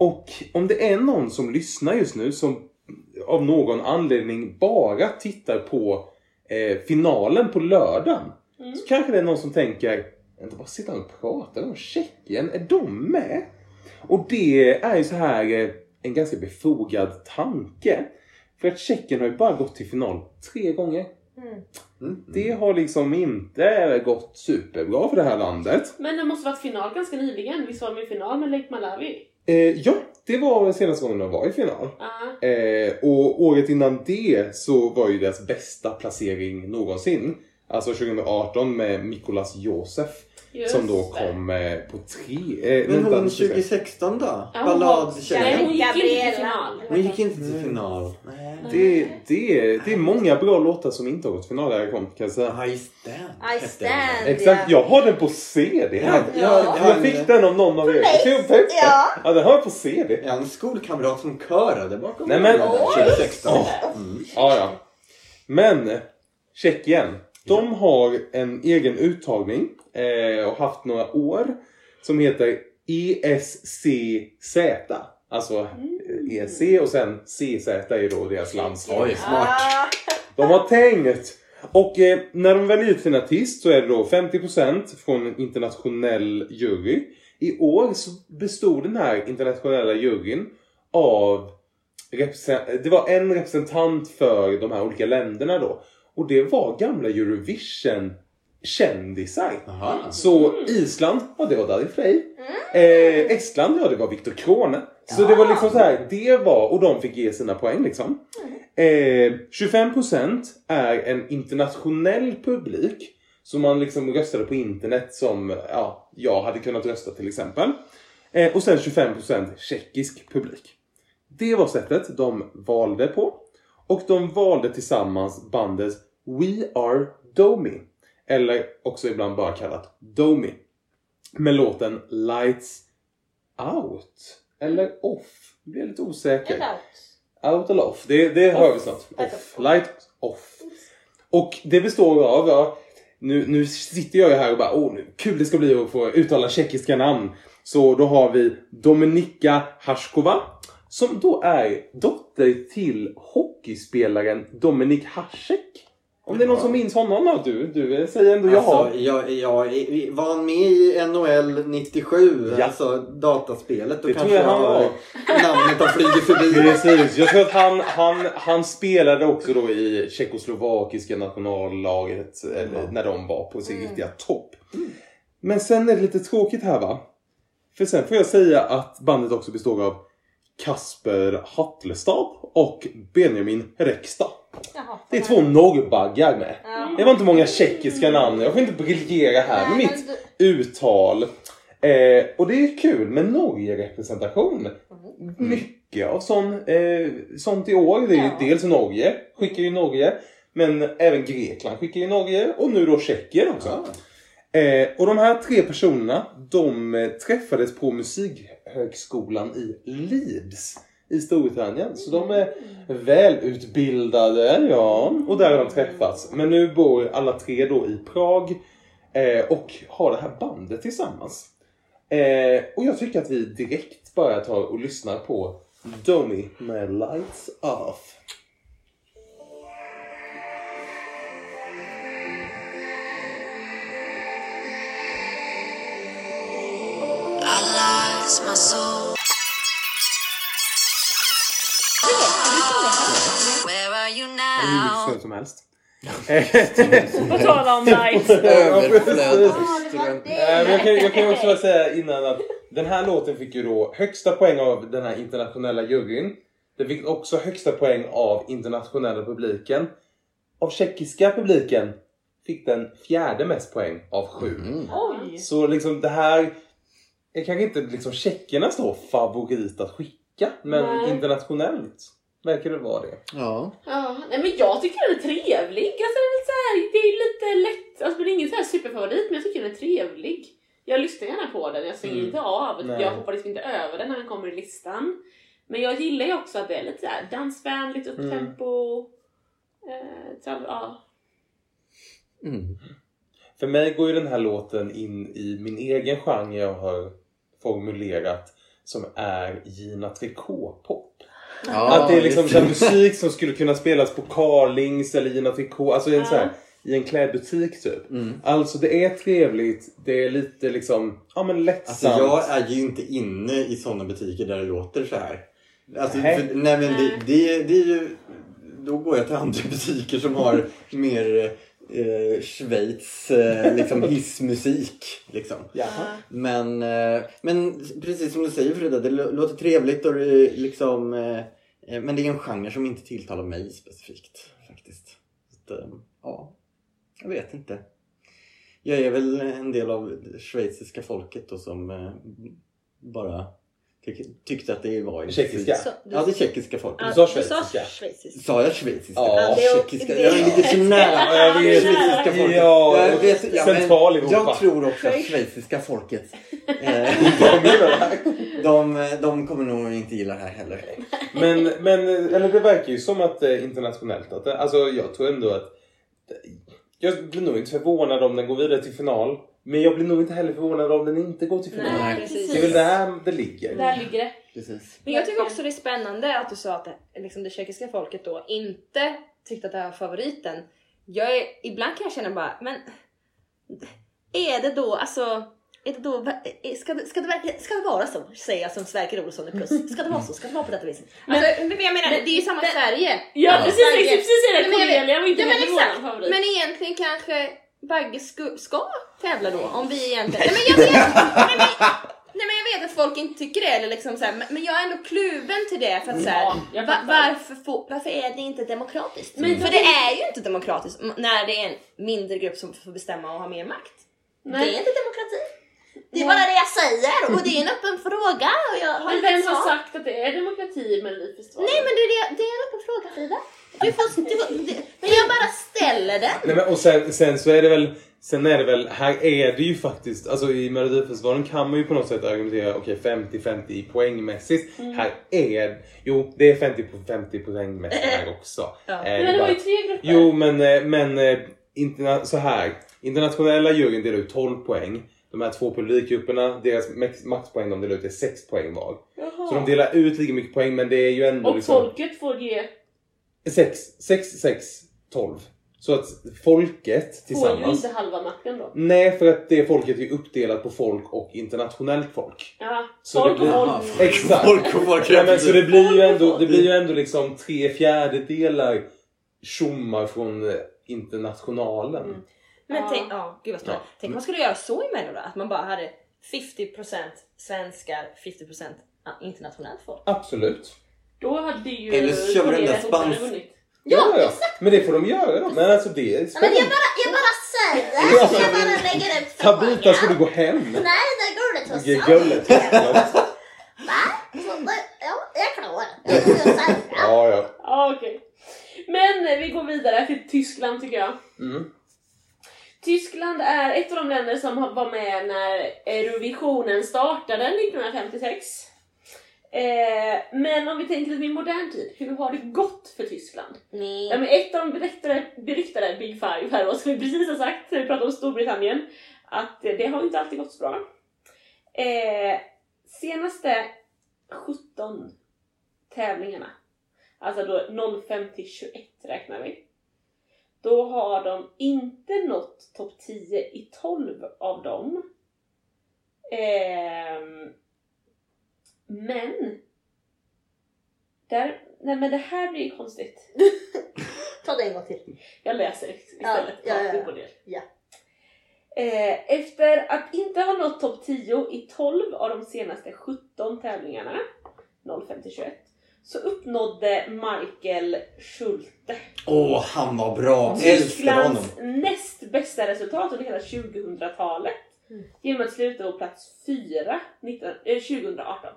Och om det är någon som lyssnar just nu som av någon anledning bara tittar på eh, finalen på lördagen så kanske det är någon som tänker inte bara sitta och prata om Tjeckien, är de med? Och det är ju så här eh, en ganska befogad tanke. För att Tjeckien har ju bara gått till final tre gånger.
Mm.
Det har liksom inte gått superbra för det här landet.
Men det måste varit final ganska nyligen. Visst var de i final med Lake Malawi?
Eh, ja, det var senaste gången de var i final.
Ja.
Eh, och året innan det så var ju deras bästa placering någonsin. Alltså 2018 med Mikolas Josef.
Just
som då
det.
kom eh, på tre... Eh,
Men
vänta,
hon
nu ska vi se.
2016 då?
Ja, hon var-
Ballad
Nej, hon gick inte till final.
Hon gick inte till final. Nej.
det, det, det är många bra låtar som inte har gått final där kom, kan jag säga.
I stand.
I stand.
Exakt, jag har den på CD här.
Ja,
Ja.
jag,
Jag fick den av någon av er.
Ja.
Ja, den har jag på CD.
Jag har en skolkamrat som körade bakom
Nej, men-
balladen
Oj.
2016.
Ja, ja. Men Tjeckien, de har en egen uttagning eh, och haft några år som heter ESCZ. Alltså eh, ESC och sen CZ är då deras landslag.
Oj, smart.
Ah,
De har tänkt! Och eh, när de väljer ut sin artist så är det då 50% från en internationell jury. I år så bestod den här internationella juryn av det var en representant för de här olika länderna då. Och det var gamla Eurovision kändisar.
Jaha.
Så Island, ja det var Darin Frey. Eh, Estland, ja det var Viktor Krone. Så det var liksom så här, det var, och de fick ge sina poäng liksom. Eh, 25% är en internationell publik. Så man liksom röstade på internet som ja, jag hade kunnat rösta till exempel. Eh, och sen 25% tjeckisk publik. Det var sättet de valde på. Och de valde tillsammans bandet We Are Domi. Eller också ibland bara kallat Domi. Med låten Lights Out. Eller Off. Jag blir lite osäker.
Eller out.
Out eller off? Det, det hör vi snart. Off. Light off. Och det består av, ja, nu, nu sitter jag ju här och bara, åh, nu, kul det ska bli att få uttala tjeckiska namn. Så då har vi Dominika Haškova. Som då är dotter till hockeyspelaren Dominik Hasek. Om det är någon som minns honom då? Du, du säger ändå.
Alltså, jag, jag, var han med i NHL 97?
Ja.
Alltså dataspelet? Då
Det
kanske
tror jag han
har-
var.
namnet har flugit förbi.
Precis, jag tror att han, han, han spelade också då i tjeckoslovakiska nationallaget eller, när de var på sin riktiga topp. Men sen är det lite tråkigt här va? För sen får jag säga att bandet också består av Kasper Hattlestad och Benjamin Rekstad.
Jaha,
Det är två norrbaggar med. Det var inte många tjeckiska namn. Jag får inte briljera här med mitt
du-
uttal. Eh, och det är kul med Norge-representation. Mycket av sån, eh, sånt i år. Det är
Ja.
dels Norge, skickar ju Norge. Men även Grekland skickar ju Norge och nu då Tjeckien också. Eh, och de här tre personerna, de eh, träffades på Musikhögskolan i Leeds i Storbritannien. Så de är välutbildade, ja. Och där har de träffats. Men nu bor alla tre då i Prag eh, och har det här bandet tillsammans. Eh, och jag tycker att vi direkt bara tar och lyssnar på Domi med Lights Off.
My soul. Where are you
Hur
now?
snyggt som helst.
På tal om
men jag, kan, jag kan ju också bara säga innan att den här låten fick ju då högsta poäng av den här internationella juryn. Den fick också högsta poäng av internationella publiken. Av tjeckiska publiken fick den fjärde mest poäng av sju.
Oj!
Så liksom det här är kanske inte liksom tjeckernas då favorit att skicka. Men
Nej.
internationellt verkar det vara det.
Ja.
Ja, nej men jag tycker den är trevlig. Alltså, det, är lite så här, det är lite lätt, alltså, det är ingen så här superfavorit men jag tycker den är trevlig. Jag lyssnar gärna på den, jag stänger
Mm.
inte av.
Nej.
Jag hoppar liksom inte över den när den kommer i listan. Men jag gillar ju också att det är lite så här dansvänligt,
Mm.
upptempo. Eh, ja.
Mm.
För mig går ju den här låten in i min egen genre jag har formulerat som är Gina Tricot-pop.
Ja,
att det är liksom så musik som skulle kunna spelas på Carlings eller Gina Tricot, alltså i en, så här, i en klädbutik typ.
Mm.
Alltså det är trevligt, det är lite liksom, ja men
Alltså
lättsamt.
jag är ju inte inne i sådana butiker där det låter så här. Alltså,
Nej.
för, nej men det, det, det är ju... Då går jag till andra butiker som har mer eh, Schweiz eh, liksom hissmusik. Liksom.
Jaha.
Men, eh, men precis som du säger Frida, det lå- låter trevligt och det liksom... Eh, eh, men det är en genre som inte tilltalar mig specifikt faktiskt. Så, eh, ja, jag vet inte. Jag är väl en del av schweiziska folket då som eh, bara tyckte att det var
Tjeckiska?
Så, du-
Ja, det tjeckiska folket.
Du sa schweiziska.
Sa jag schweiziska?
Ja,
är-
tjeckiska. Jag ligger så nära.
Ja, jag vet.
Schweiziska folket.
Ja,
jag vet, ja, men
central Europa.
Jag tror också att schweiziska folket eh,
De
de, de kommer nog inte gilla det här heller.
Men, men eller det verkar ju som att är internationellt. Att alltså jag tror ändå att... Jag blir nog inte förvånad om den går vidare till final. Men jag blir nog inte heller förvånad om den inte går till final.
Nej, precis.
Det är väl där det ligger.
Där ligger det.
Precis.
Men jag tycker också det är spännande att du sa att det, liksom det tjeckiska folket då inte tyckte att det här var favoriten. Jag är, ibland kan jag känna bara, men är det då, alltså är det då, är- ska, det, ska, det verkligen, ska det vara så? Säger jag som Sverker Olsson i plus. Ska det vara så? Ska det vara på detta viset? Alltså, men, jag menar, det är ju samma Sverige.
Ja,
Alltså,
precis,
Sverige-
precis, precis det.
Men jag vet-
Cornelia var inte
Ja, men exakt. Men egentligen kanske Bagge ska, ska tävla då, om vi egentligen... Nej men jag vet, nej, men, nej, men jag vet att folk inte tycker det, eller liksom så här, men, men jag är ändå kluven till det för att så här,
Ja,
va, varför, får, varför är det inte demokratiskt?
Men-
för det är ju inte demokratiskt när det är en mindre grupp som får bestämma och ha mer makt.
Nej.
Det är inte demokrati. Det är bara det jag säger och det är en öppen fråga och jag har
Men vem har sagt att det är demokrati i Melodifestivalen?
Nej men det är, det är en öppen fråga Frida. Du får, du får, men jag bara ställer den.
Nej, men, och sen, sen så är det väl Sen är det väl, här är det ju faktiskt, alltså i Melodifestivalen kan man ju på något sätt argumentera okej 50-50 i poängmässigt.
Mm.
Här är, jo det är 50 på 50 poängmässigt här också.
Ja.
Eh,
Men det var ju tre grupper.
Jo men, eh, men eh, interna- så här. Internationella juryn delar ut 12 poäng. De här två publikgrupperna, deras max- maxpoäng de delar ut är 6 poäng var.
Jaha.
Så de delar ut lika mycket poäng men det är ju ändå
Och
liksom...
folket får ge...
6, 6, 6, 12. Så att folket
Får ju
tillsammans...
inte halva makten då.
Nej, för att det folket är uppdelat på folk och internationellt folk.
Ja,
Så
folk
det blir-
och folk.
Exakt.
Folk och folk.
Ja, men så det blir ju ändå, det blir ju ändå liksom tre fjärdedelar tjommar från eh, internationalen.
Mm.
Men
Ja.
tänk, ja, gud vad spännande.
Ja.
Tänk om man skulle göra så i Mello då, att man bara hade 50% svenskar, 50% internationellt folk.
Absolut.
Då hade ju
Eller så kör vi den där
Cornelia fortfarande
spans-
vunnit.
Ja, ja. Men det får de göra då. Men alltså det är
Ja, men
spännande.
jag bara, jag bara säger,
Ja,
jag bara lägger ut
Tabita ska du gå hem.
Nej, det är gulligt hos
gullet. Ja,
Va? Så det- Ja, jag är klar. Jag säga.
ja.
Ja, okej. Men eh, vi går vidare till Tyskland tycker jag.
Mm.
Tyskland är ett av de länder som har- var med när Eurovisionen startade 1956. Eh, men om vi tänker lite mer modern tid, hur har det gått för Tyskland? Ja,
Nej.
men ett av de beryktade, beryktade Big Five här då, som vi precis har sagt när vi pratade om Storbritannien, att eh, det har inte alltid gått så bra. Eh, senaste 17 tävlingarna, alltså då 05 till 21 räknar vi, då har de inte nått topp 10 i 12 av dem. Ehm, men där, nej men det här blir ju konstigt.
Ta det en gång till.
Jag läser istället.
Ja, ja, ja, ja. Ja.
Eh, efter att inte ha nått topp 10 i 12 av de senaste 17 tävlingarna, 05 till 21, så uppnådde Michael Schulte
Åh, han var bra. Älskar honom.
Tysklands näst bästa resultat under hela 2000-talet
Mm.
genom att sluta på plats 4 19, eh, 2018.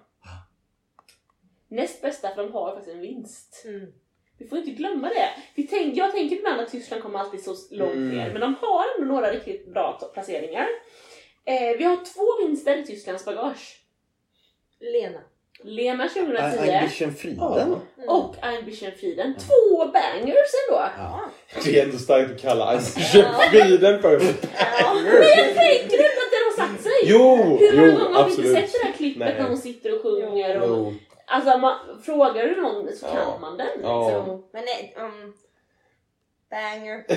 Näst bästa för de har faktiskt en vinst.
Mm.
Vi får inte glömma det. Vi tänk, jag tänker ibland att Tyskland kommer alltid så långt
Mm.
ner, men de har ändå några riktigt bra placeringar. Eh, vi har två vinster i Tysklands bagage.
Lena.
Lena 2010
Einbischen Frieden.
Mm.
och Einbischen Frieden. Två bangers ändå!
Ja.
Det är ändå starkt att kalla Friden för
Ja.
Men tänker du inte att det har satt sig?
Jo,
Hur många
jo,
gånger har vi inte sett det här klippet
Nej.
när hon sitter och sjunger? Och. Alltså, man, frågar du någon så kan
Ja.
man den.
Ja.
Liksom.
Men nej, um, banger.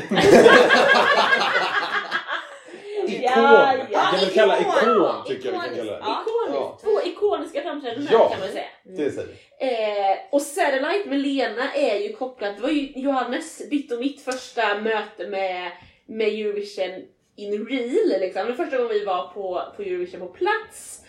Ikon.
Ja, ja.
Vi kan väl kalla
ikon.
ikon tycker jag vi kan kalla det.
Ja.
Ikoniskt. Två ikoniska framträdanden
Ja.
kan man säga.
Det säger vi.
Eh, och Satellite med Lena är ju kopplat, det var ju Johannes, ditt och mitt första möte med, med Eurovision in real liksom. Det första gången vi var på, på Eurovision på plats.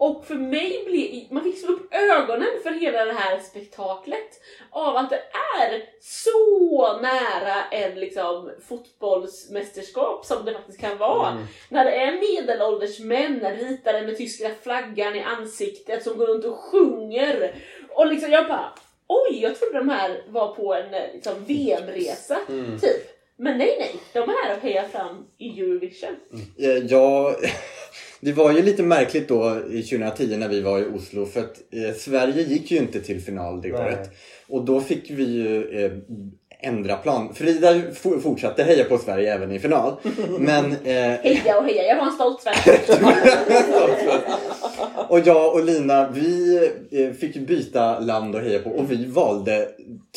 Och för mig blev, man fick slå upp ögonen för hela det här spektaklet av att det är så nära en liksom fotbollsmästerskap som det faktiskt kan vara.
Mm.
När det är medelålders män ritade med tyska flaggan i ansiktet som går runt och sjunger. Och liksom jag bara, oj, jag trodde de här var på en eh, liksom, VM-resa,
Mm.
typ. Men nej, nej, de är här och hejar fram i Eurovision.
Eh, Ja, det var ju lite märkligt då i 2010 när vi var i Oslo för att eh, Sverige gick ju inte till final det
Nej.
året. Och då fick vi ju eh, ändra plan. Frida for- fortsatte heja på Sverige även i final. Men eh,
Heja och heja, jag var en stolt svensk.
Och jag och Lina, vi eh, fick byta land och heja på och vi valde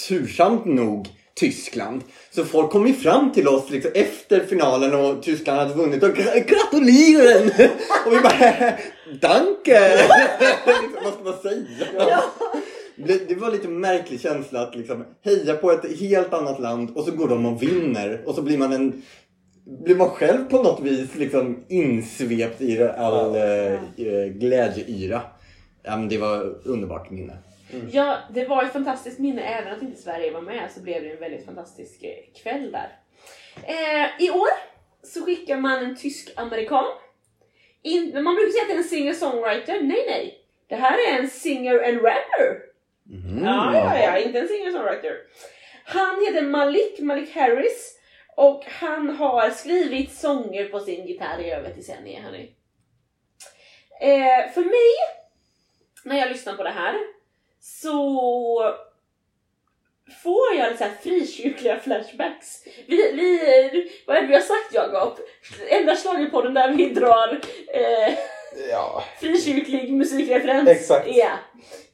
tursamt nog Tyskland. Så folk kom ju fram till oss liksom, efter finalen och Tyskland hade vunnit och gra- gratulerar! och vi bara danke! liksom, vad ska man säga? Det, var lite märklig känsla att liksom heja på ett helt annat land och så går de och vinner och så blir man en blir man själv på något vis liksom insvept i all eh, eh, glädjeyra. Ja, men det var underbart minne.
Ja, det var ett fantastiskt minne. Även att inte Sverige var med så blev det en väldigt fantastisk eh, kväll där. Eh, I år så skickar man en tysk-amerikan. Man brukar säga att det är en singer-songwriter. Nej, nej. Det här är en singer and rapper.
Mm.
Ja, ja, ja, inte en singer-songwriter. Han heter Malik, Malik Harris. Och han har skrivit sånger på sin gitarr i över decennier, hörni. Eh, för mig, när jag lyssnar på det här, så får jag lite så här frikyrkliga flashbacks. Vi, vi, vad är det vi har sagt Jakob? Enda schlagerpodden där vi drar eh,
Ja.
frikyrklig musikreferens.
Exakt.
Ja,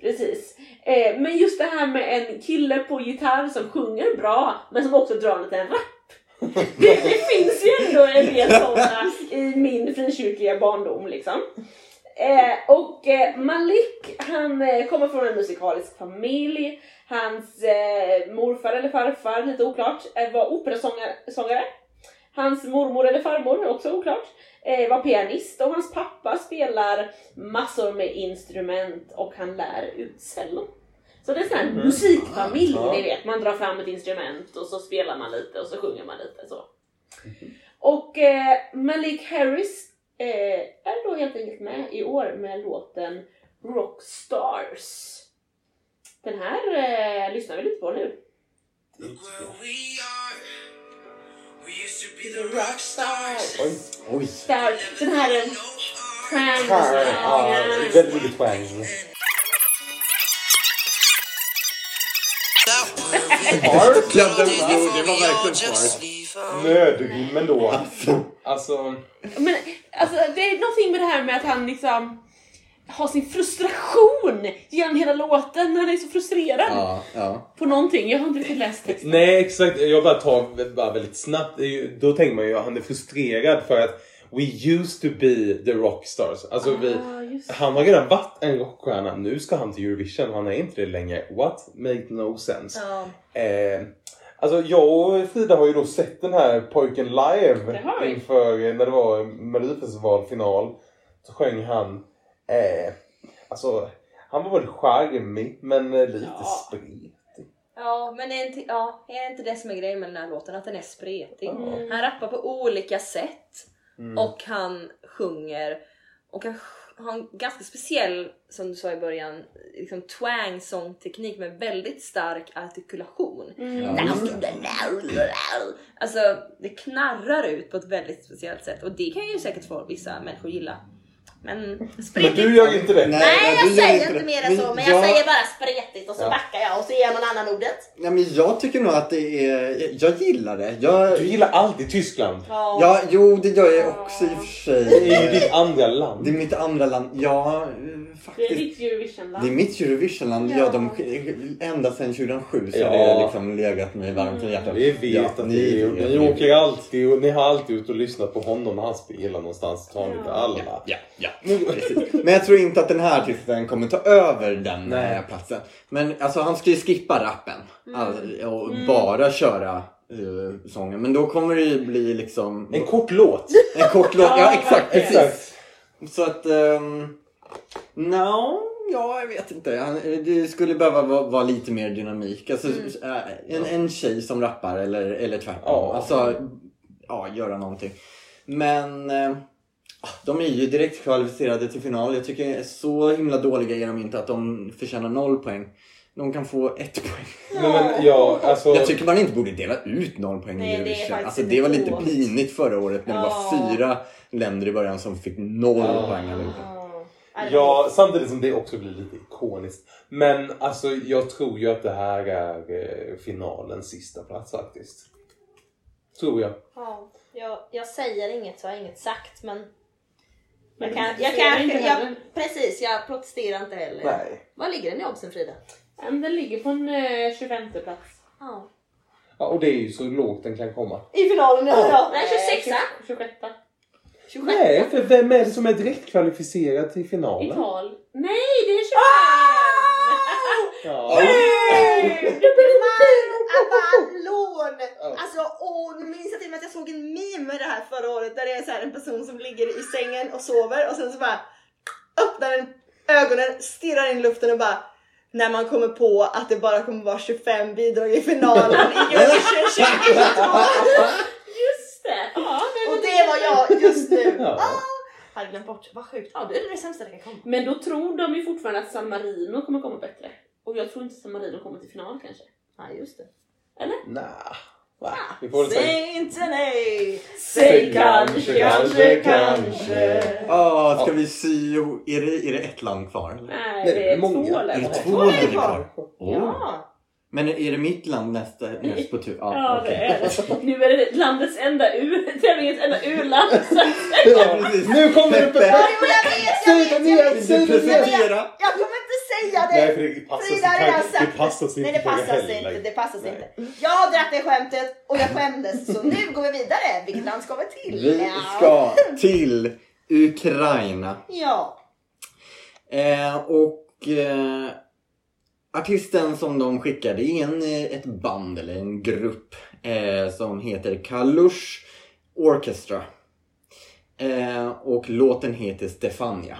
precis. Eh, men just det här med en kille på gitarr som sjunger bra men som också drar en liten rap. Det, det finns ju ändå en del sådana i min frikyrkliga barndom liksom. Eh, och eh, Malik, han eh, kommer från en musikalisk familj. Hans eh, morfar eller farfar, lite oklart, eh, var operasångare. Hans mormor eller farmor, också oklart, eh, var pianist och hans pappa spelar massor med instrument och han lär ut cello. Så det är sån här musikfamilj,
Ja.
ni vet. Man drar fram ett instrument och så spelar man lite och så sjunger man lite så. Och eh, Malik Harris eh, är då helt enkelt med i år med låten Rockstars. Den här eh, lyssnar vi lite på nu.
Oj.
Oj.
Där, den här eh, trans...
Ja, väldigt mycket twang.
Det var verkligen kvar.
Nödrimmen då. Alltså.
Men alltså, det är någonting med det här med att han liksom har sin frustration genom hela låten. Han är så frustrerad
Ja, ja.
på någonting. Jag har inte riktigt läst texten.
Nej exakt, jag bara tar bara väldigt snabbt. Då tänker man ju att han är frustrerad för att We used to be the rockstars. Alltså vi,
Ah, just.
han har redan varit en rockstjärna. Nu ska han till Eurovision och han är inte det längre. What? Make no sense.
Ja.
Eh, alltså jag och Frida har ju då sett den här pojken live inför eh, när det var Melodifestivalfinal. Så sjöng han. Eh, alltså han var väl charmig men eh, lite
Ja.
spretig.
Ja, men är inte, ja, är inte det som är grejen med den här låten? Att den är spretig.
Mm.
Han rappar på olika sätt
Mm.
och han sjunger och han har en ganska speciell, som du sa i början, liksom twang sångteknik med väldigt stark artikulation.
Mm.
Alltså det knarrar ut på ett väldigt speciellt sätt och det kan ju säkert få vissa människor gilla. Men
Men du gör inte det.
Nej.
Nej jag säger
inte
inte
det.
mer än så men jag
jag-
säger bara och så
Ja.
backar jag och så ger någon annan ordet.
Nej, men jag tycker nog att det är... Jag gillar det. Jag,
Du gillar alltid Tyskland.
ja, jo, det gör jag också i och för
Det är ju
sig.
ditt andra
Det är
land.
mitt andra land. Ja, eh,
Det är
faktiskt.
ditt Eurovision-land.
Det är mitt Eurovisionland. Ja.
Ja.
de, ända sedan 2007 så
Ja.
har det liksom legat mig varmt om hjärtat.
Vi vet
Ja,
att
ni vet,
ni
ni
åker alltid och ni har alltid ut och lyssnat på honom när han spelar någonstans. Tar han lite alla.
Ja, ja, precis. Men jag tror inte att den här artisten kommer ta över den
Nej.
eh, platsen. Men alltså han ska ju skippa rappen All, och bara köra eh, sången. Men då kommer det ju bli liksom
En kort låt.
en kort låt. Ja,
Ja,
exakt, precis. Så att... Um, no, ja, jag vet inte. Det skulle behöva vara, vara lite mer dynamik. Alltså, äh, en, en tjej som rappar eller, eller tvärtom.
Ja.
Alltså, ja, göra någonting. Men eh, de är ju direkt kvalificerade till final. Jag tycker så himla dåliga är de inte att de förtjänar noll poäng. De kan få ett poäng.
Nej, men ja, alltså.
Jag tycker man inte borde dela ut noll poäng
Nej,
i
det
Eurovision. Alltså, det var lite pinigt förra året när det
Ja.
var fyra länder i början som fick noll
Ja.
poäng allihopa.
Ja, samtidigt som det också blir lite ikoniskt. Men alltså jag tror ju att det här är eh, finalens sista plats faktiskt. Tror jag.
Ja, jag, jag säger inget så jag har inget sagt men
Men
jag kan, jag kan, jag,
heller.
precis jag protesterar inte heller.
Nej.
Var ligger den i oddsen Frida?
Den ligger på en eh, 25 plats.
Ja.
Ja, och det är ju så lågt den kan komma.
I finalen ja. ja.
Nej, 26 26
Nej, för vem är det som är direktkvalificerad till finalen?
Ital. Nej, det är 25!
Ja.
Avalon!
Ja.
Alltså åh, nu minns jag till och med att jag såg en meme med det här förra året där det är så här en person som ligger i sängen och sover och sen så bara öppnar den ögonen, stirrar in i luften och bara när man kommer på att det bara kommer vara 25 bidrag i finalen i Eurovision 2022.
Just det! Ja, nej,
Och
men
det var jag just nu.
Ja.
Ah, hade glömt bort. Vad sjukt. Ja, då är det det sämsta det kan komma.
Men då tror de ju fortfarande att San Marino kommer komma bättre. Och jag tror inte San Marino kommer till final kanske.
Ja, just det.
Va? Vi får väl säga.
Säg inte nej!
Säg kanske, kanske, kanske.
Ah, ska vi sy ihop- är det, är det ett land kvar? Eller?
Nej,
Nej,
det är
många.
två
Är det
länder.
två länder
kvar. Ja!
Men är det mitt land nästa, näst på tur?
Ja, det
okej.
är det. Nu är det landets enda U, tävlingens enda U-land.
Ja, precis.
Nu kommer det upp
Peppe,
en...
Ja, jo, jag vet, jag
Säg
vet,
igen,
vet.
säg
du
igen!
presentera?
Jag kommer inte säga det!
Nej, för det passar sig det passar sig
Nej,
inte
det passar sig inte. Det passar sig inte. Jag har dratt det skämtet och jag skämdes. Så nu går vi vidare. Vilket land ska vi till?
Vi
Ja.
ska till Ukraina.
Ja.
Eh, och eh, artisten som de skickade en, eh, ett band eller en grupp eh, som heter Kalush Orchestra. Eh, och låten heter Stefania.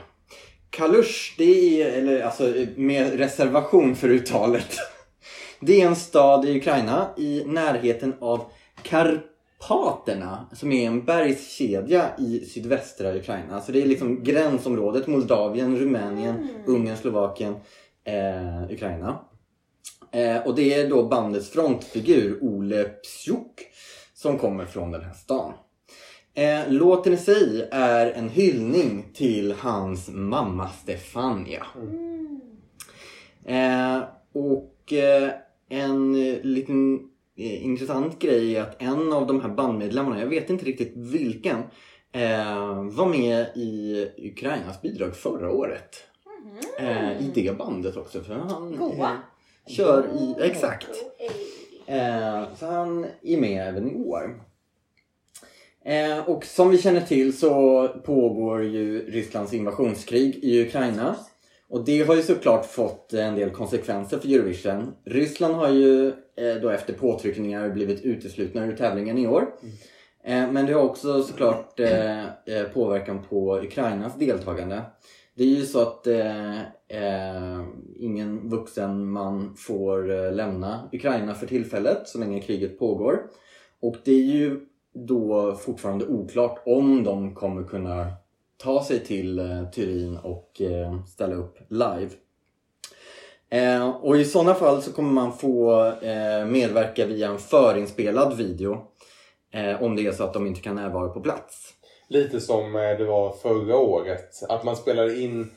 Kalush, det är, eller alltså med reservation för uttalet. Det är en stad i Ukraina i närheten av Karpaterna som är en bergskedja i sydvästra Ukraina. Så det är liksom gränsområdet Moldavien, Rumänien, Ungern, Slovakien, eh, Ukraina. Eh, och det är då bandets frontfigur Ole Psjuk som kommer från den här stan. Eh, låten i sig är en hyllning till hans mamma Stefania. Eh, och eh, en liten eh, intressant grej är att en av de här bandmedlemmarna, jag vet inte riktigt vilken, eh, var med i Ukrainas bidrag förra året. Eh, I det bandet också. För han eh,
Goa.
kör i, exakt. Eh, så han är med även i år. Eh, och som vi känner till så pågår ju Rysslands invasionskrig i Ukraina. Och det har ju såklart fått en del konsekvenser för Eurovision. Ryssland har ju eh, då efter påtryckningar blivit uteslutna ur tävlingen i år. Eh, men det har också såklart eh, eh, påverkan på Ukrainas deltagande. Det är ju så att eh, eh, ingen vuxen man får eh, lämna Ukraina för tillfället så länge kriget pågår. Och det är ju då fortfarande oklart om de kommer kunna ta sig till eh, Turin och eh, ställa upp live. Eh, och i sådana fall så kommer man få eh, medverka via en förinspelad video eh, om det är så att de inte kan närvara på plats.
Lite som eh, det var förra året. Att man spelade in,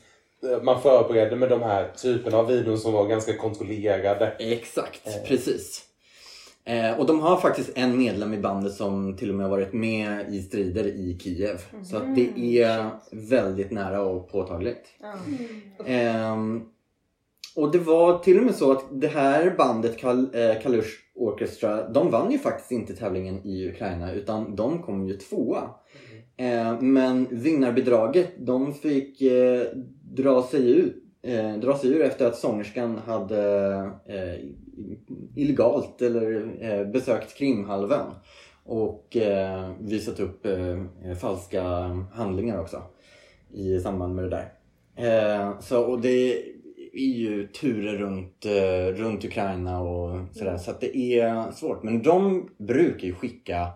eh, man förberedde med de här typerna av videon som var ganska kontrollerade.
Exakt,
Eh.
precis. Eh, och de har faktiskt en medlem i bandet som till och med har varit med i strider i Kiev. Så att det är väldigt nära och påtagligt. Ehm, och det var till och med så att det här bandet, Kal- eh, Kalush Orchestra, de vann ju faktiskt inte tävlingen i Ukraina utan de kom ju tvåa. Eh, men vinnarbidraget, de fick eh, dra sig ut eh, dra sig ur efter att sångerskan hade eh, illegalt eller eh, besökt Krimhalvön och eh, visat upp falska handlingar också i samband med det där. Så, och det är ju turer runt, runt Ukraina och sådär så att det är svårt. Men de brukar ju skicka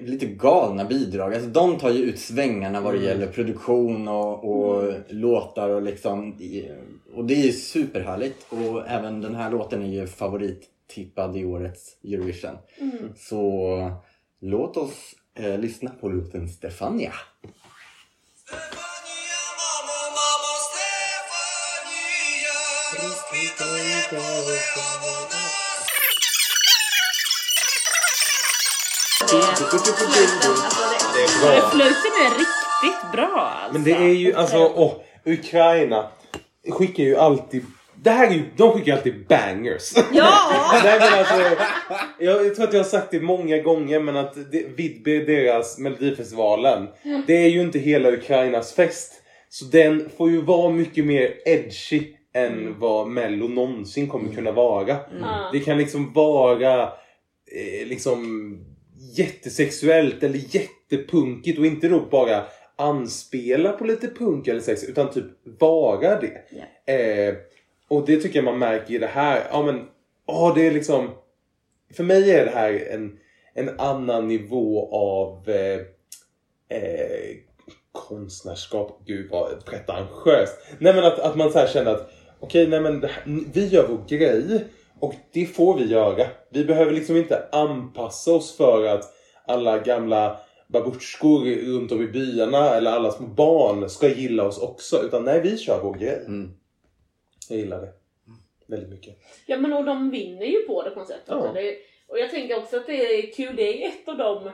lite galna bidrag. Alltså de tar ju ut svängarna vad det
Mm.
gäller produktion och, och låtar och liksom. Och det är superhärligt. Och även den här låten är ju favorittippad i årets Eurovision.
Mm.
Så låt oss eh, lyssna på låten Stefania.
Stefania, mamo, mamo, Stefania,
Det är bra.
Flöjten är riktigt bra alltså.
Men det är ju alltså, åh, Ukraina skickar ju alltid Det här är ju, de skickar alltid bangers.
Ja!
Nej, men alltså, jag, jag tror att jag har sagt det många gånger men att Vidby, deras Melodifestivalen, det är ju inte hela Ukrainas fest. Så den får ju vara mycket mer edgy än vad Mello någonsin kommer kunna vara.
Ja.
Det kan liksom vara eh, liksom jättesexuellt eller jättepunkigt och inte då bara anspela på lite punk eller sex utan typ vara det. Eh, och det tycker jag man märker i det här. Ja men, åh, det är liksom... För mig är det här en, en annan nivå av eh, eh, konstnärskap. Gud vad pretentiöst. Nej men att, att man så här känner att okej, nej men vi gör vår grej och det får vi göra. Vi behöver liksom inte anpassa oss för att alla gamla babutjkor runt om i byarna eller alla små barn ska gilla oss också. Utan nej, vi kör vår grej.
Mm.
Jag gillar det. Väldigt mycket.
Ja men och de vinner ju på det på något sätt.
Ja.
Det, och jag tänker också att det är kul, det är ett av dem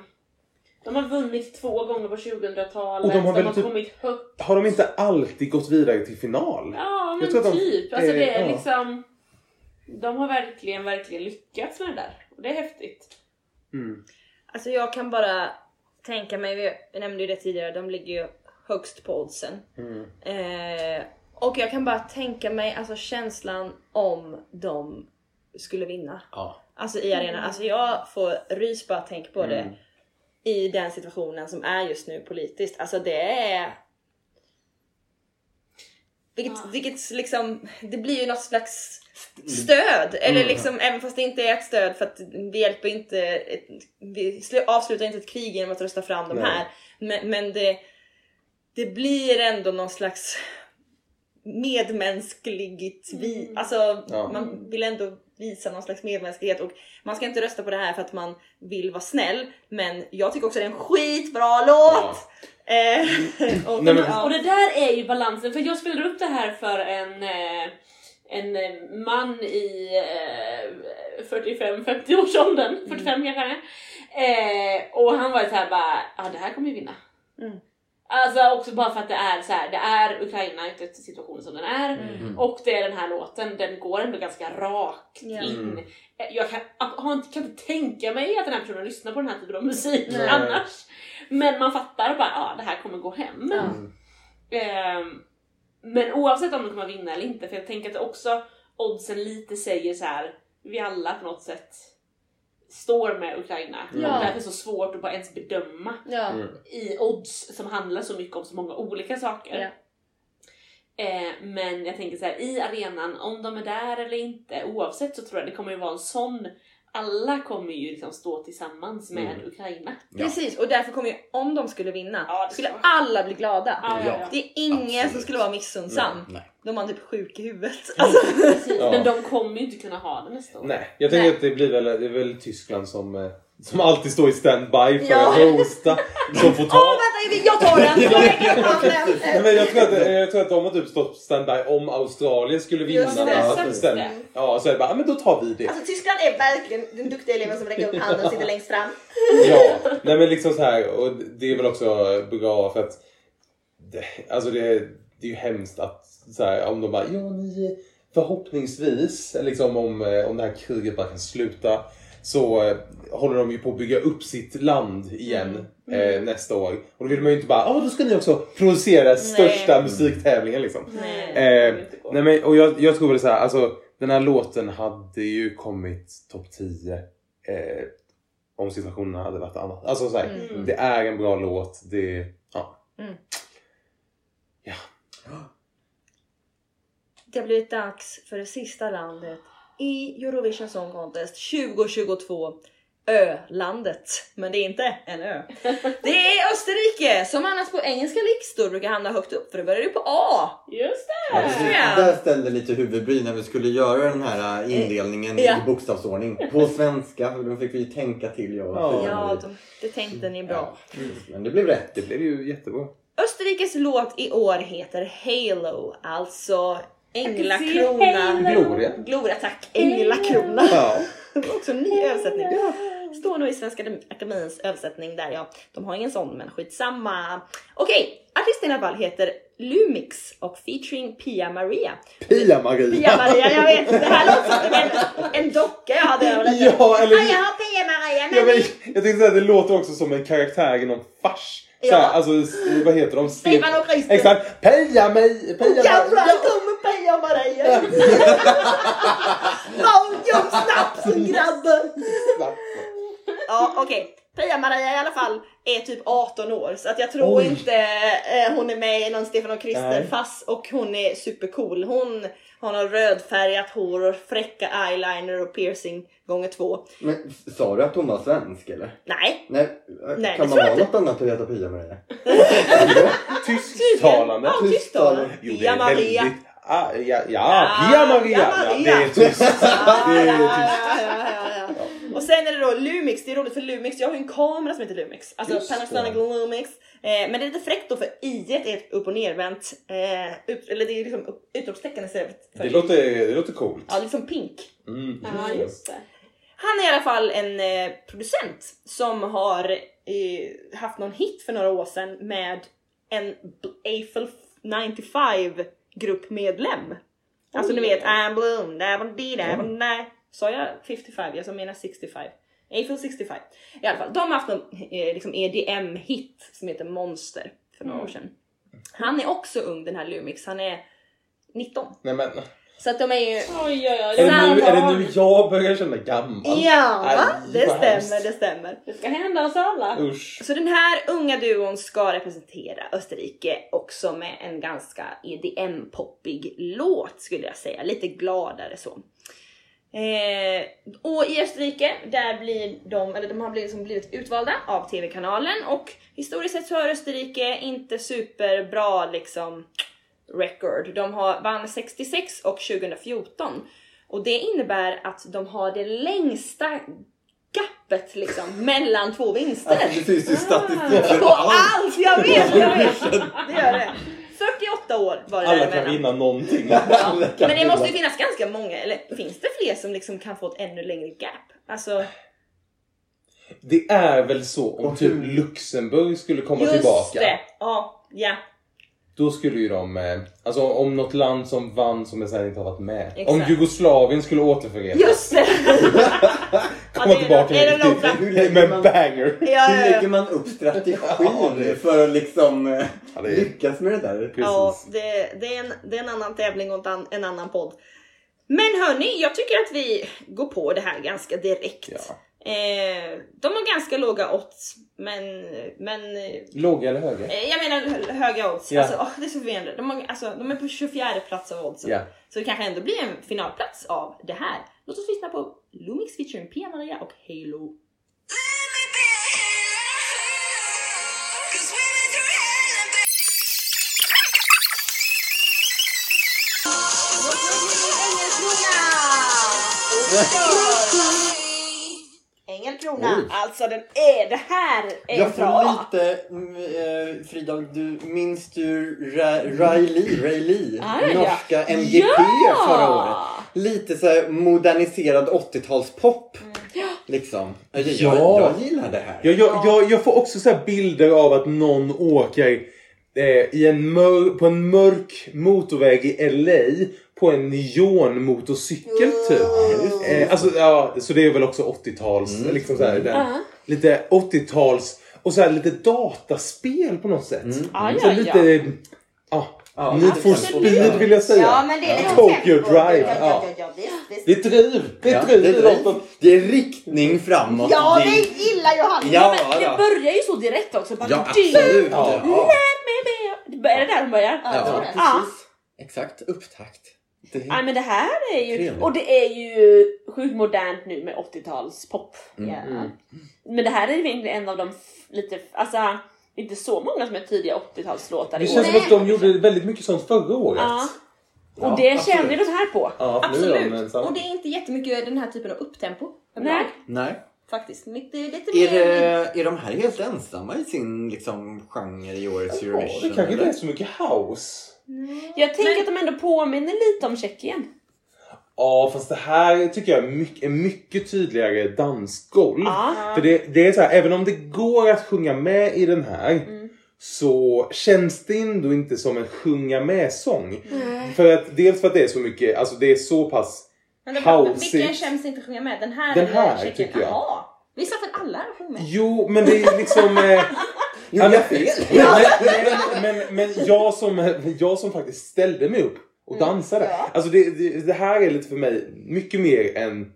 de har vunnit två gånger på 2000-talet,
Och de har
de har
typ-
kommit högt.
Har de inte alltid gått vidare till final?
Ja
Jag tror
men
att de-
typ. Alltså det är
ja.
liksom... De har verkligen, verkligen lyckats med det där. Och det är häftigt.
Mm.
Alltså jag kan bara tänka mig, vi- jag nämnde ju det tidigare, de ligger ju högst på oddsen.
Mm.
Eh, och jag kan bara tänka mig alltså känslan om de skulle vinna.
Ja.
Alltså i arenan. Alltså jag får rys bara att tänka på det.
Mm.
I den situationen som är just nu politiskt. Alltså det är... Vilket,
Ja.
vilket liksom, det blir ju något slags stöd. Eller
Mm.
liksom, även fast det inte är ett stöd för att vi hjälper inte, ett, vi slu- avslutar inte ett krig genom att rösta fram de
Nej.
här. Men, men det, det blir ändå någon slags medmänskligt vi, alltså
Ja.
man vill ändå visa någon slags medmänsklighet och man ska inte rösta på det här för att man vill vara snäll men jag tycker också det är en skitbra låt! Eh, och,
Nej, men-.
Och det där är ju balansen, för jag spelade upp det här för en, eh, en eh, man i eh, 45-50 års åldern, 45 kanske han är. eh, Och han var ju såhär bara, ja det här kommer ju vinna.
Mm.
Alltså också bara för att det är så här, det är Ukraina inte situationen som den är.
Mm.
Och det är den här låten, den går ändå ganska rakt
Ja.
in.
Mm.
Eh, Jag kan, har inte, kan inte tänka mig att den här personen lyssnar på den här typen av musik
Nej.
annars. Men man fattar bara, ja det här kommer gå hem.
Ja.
Ehm, men oavsett om de kommer vinna eller inte, för jag tänker att också oddsen lite säger så här. vi alla på något sätt står med Ukraina.
Ja.
Och därför är det så svårt att bara ens bedöma.
Mm.
i odds som handlar så mycket om så många olika saker.
Ja.
Eh, men jag tänker så här, i arenan, om de är där eller inte, oavsett så tror jag det kommer ju vara en sån, alla kommer ju liksom stå tillsammans med
Mm.
Ukraina.
Ja.
Precis, och därför kommer ju, om de skulle vinna,
Ja,
skulle
skulle
alla bli glada.
Ja, ja, ja.
Det är ingen som
Absolut.
skulle vara missunnsam.
Nej.
Då är man typ sjuk i huvudet. Alltså.
Men de kommer ju inte kunna ha det nästa år.
Nej, jag tänker
Nej.
att det blir väl, det är väl Tyskland som, eh, som alltid står i standby för
Ja.
att roasta. Som får ta...
Åh vänta, jag tar den! Jag
men jag, tror att, jag tror att de har typ stått standby om Australien skulle vinna.
Just det,
så-
bestämd- Ja, så är det bara, men då tar vi det.
Alltså Tyskland är verkligen den duktiga eleven som räcker upp handen och sitter längst fram.
Ja, nej men liksom så här och det är väl också bra för att det, alltså det, det är ju hemskt att så här, om de bara ja ni förhoppningsvis liksom om, eh, om det här kriget bara kan sluta så eh, håller de ju på att bygga upp sitt land igen eh, nästa år. Och då vill man ju inte bara ja då ska ni också producera största musiktävlingen liksom.
Nej.
Eh, nej men, och jag, jag tror väl så här, alltså den här låten hade ju kommit topp 10 eh, om situationen hade varit annat. Alltså så här,
Mm.
det är en bra låt. Det, ja.
Det har blivit dags för det sista landet i Eurovision Song Contest 2022. Ölandet. Men det är inte en ö. Det är Österrike som annars på engelska listor brukar hamna högt upp för det börjar ju på A.
Just
Ja,
det!
Ja.
Där ställde lite huvudbry när vi skulle göra den här äh, indelningen
Ja.
i bokstavsordning. På svenska, för då fick vi ju tänka till. Jag
Ja.
Ja, de, det tänkte ni bra.
Ja, Men det blev rätt.
Det blev ju jättebra.
Österrikes låt i år heter Halo, alltså Änglakrona.
Gloria.
Gloria tack, Änglakrona.
Ja.
Det var också en ny översättning. Står nog i Svenska Akademins översättning där ja. De har ingen sån men skitsamma. Okej, artisten i alla fall heter Lumix och featuring Pia Maria.
Pia-Maria.
Pia Maria, jag vet, det här låter som en, en docka jag hade när jag var liten.
Ja, eller...
Ah, jag har Pia Maria,
Ja,
men
men, jag tänkte säga att det låter också som en karaktär i någon fars.
Ja.
Såhär, alltså, vad heter de?
Stefan och Christer.
Exakt. Pia mig! Pia
Jävlar kommer Pia Maria! Snabbt som grabben! Ja okej, Pia Maria i alla fall är typ 18 år så att jag tror
Oj.
inte eh, hon är med i någon Stefan och Krister fast och hon är supercool. Hon har något rödfärgat hår och fräcka eyeliner och piercing gånger två.
Men sa du att hon var svensk eller?
Nej,
Nej,
Nej,
kan man
jag
något annat att heta Pia Maria?
Tysktalande.
Ja, tysktalande.
Jo, det
Pia
är
Maria.
väldigt... Ah, ja, ja,
Ja,
Pia Maria.
Pia
Ja, det är tyst.
Ja,
Det är
ja,
tyst.
Och sen är det då Lumix, det är roligt för Lumix, jag har ju en kamera som heter Lumix. Alltså
Just det.
Panasonic Lumix. Eh, men det är lite fräckt då för i är ett upp och nervänt, eh, upp, eller det är liksom utropstecken istället för
Det låter, det låter coolt.
Ja, liksom pink.
Mm.
Ja, just det.
Han är i alla fall en eh, producent som har eh, haft någon hit för några år sedan med en Eiffel 95 gruppmedlem. Alltså ni vet, I'm bloom, I'm dee, I'm nah. Sa jag 55? Jag menar 65. Eiffel 65. I alla fall, de har haft någon eh, liksom EDM-hit som heter Monster för några år sedan. Han är också ung den här Lumix, han är 19.
Nej, men,
Så att de är ju...
Oj, oj, oj.
är, det nu, är det nu jag börjar känna gammal?
Ja,
Aj,
det stämmer,
hemskt.
det stämmer.
Det ska hända oss alla.
Usch.
Så den här unga duon ska representera Österrike också med en ganska EDM-poppig låt skulle jag säga, lite gladare så. Eh, och i Österrike, där blir de, eller de har blivit, liksom blivit utvalda av TV-kanalen och historiskt sett så har Österrike inte superbra liksom record. De har, vann 66 och 2014 och det innebär att de har det längsta gapet liksom mellan två vinster.
Alltså, det finns ju statistik för
På
allt.
allt! Jag vet, jag vet! Det gör det. 48 år var det
Alla kan vinna någonting.
Ja, men det måste ju finnas ganska många, eller finns det fler som liksom kan få ett ännu längre gap? Alltså,
Det är väl så om typ Luxemburg skulle komma
just
tillbaka.
det! Ja, ja.
Då skulle ju de, eh, alltså om något land som vann som sen inte har varit med.
Exakt.
Om Jugoslavien skulle återförenas.
Just det!
Komma tillbaka
är det
riktigt-
Hur lägger
med
man-
banger.
Ja,
Hur
ja,
lägger
ja.
man upp strategin för att liksom eh,
Ja, är-
lyckas med det där?
ja det, det, är en, det är en annan tävling och en annan podd. Men hörni, jag tycker att vi går på det här ganska direkt.
Ja.
Eh, de har ganska låga odds, men, men eh,
Låga eller höga?
Eh, Jag menar hö- höga odds.
Ja.
Alltså, åh, det är så förvirrande. De, har, alltså, de är på 24 plats av oddsen.
Ja.
Så det kanske ändå blir en finalplats av det här. Låt oss lyssna på Lumix featuring Pia Maria och Halo. Ängelkrona!
Oj.
Alltså den är, det här är
Jag
bra!
får lite, mm, eh, Frida, du minns du Ra- Riley, Riley
Ah, ja.
norska MGP
Ja!
förra året? Lite så här moderniserad 80-talspop. Liksom. Jag, jag,
Ja.
jag gillar det här.
Jag, jag, jag, jag får också så här bilder av att någon åker eh, i en mör, på en mörk motorväg i LA på en neonmotorcykel typ. Eh, alltså, ja, så det är väl också 80-tals, liksom så här, den,
Ja.
lite 80-tals och så här lite dataspel på något sätt.
Ja,
så
ja,
lite, ja.
Ja,
Need for speed vill jag säga.
Ja men det är lite
Tokyo
tempo.
Drive.
Ja, ja,
Ja.
ja, visst, visst.
Det är driv! Det är
Ja,
driv!
det, är, det är riktning framåt.
Ja,
det,
gillar Johanna!
Ja,
Men det
ja.
börjar ju så direkt också. Bara,
ja, absolut.
Ja.
Ja.
Let me be- Är det där hon börjar?
Ja,
Ja.
precis. Exakt, upptakt.
Det-
Nej men det här är ju,
Trevligt.
och det är ju sjukt modernt nu med 80-tals pop.
Mm.
Ja.
Men det här är ju egentligen en av de lite, alltså inte så många som är tidiga 80-talslåtar
Det känns som att de gjorde väldigt mycket sånt förra året.
Ja. Och
Ja,
det
absolut.
känner vi så här på.
Ja, de
Absolut!
ensamma.
Och det är inte jättemycket den här typen av upptempo.
Nej.
Nej.
Faktiskt. Lite, lite
Är,
mer...
det, är de här helt ensamma i sin liksom, genre i årets
Ja,
Eurovision?
det kanske inte är så mycket house.
Jag tänker
Men-
att de ändå påminner lite om Tjeckien.
Ja, fast det här tycker jag är mycket, är mycket tydligare dansgolv.
Ja.
För det, det är så här, även om det går att sjunga med i den här
Mm.
så känns det ändå inte som en sjunga med-sång. För att, dels för att det är så mycket, alltså det är så pass
Men
House
vilken känns inte sjunga med? Den här
Den här, tycker jag.
Jaha. Vi sa att alla sjunger med.
Jo, men det är liksom...
Gjorde jag fel?
men, men, men, men jag, som, jag som faktiskt ställde mig upp och dansade.
ja.
Alltså det, det, det här är lite för mig mycket mer än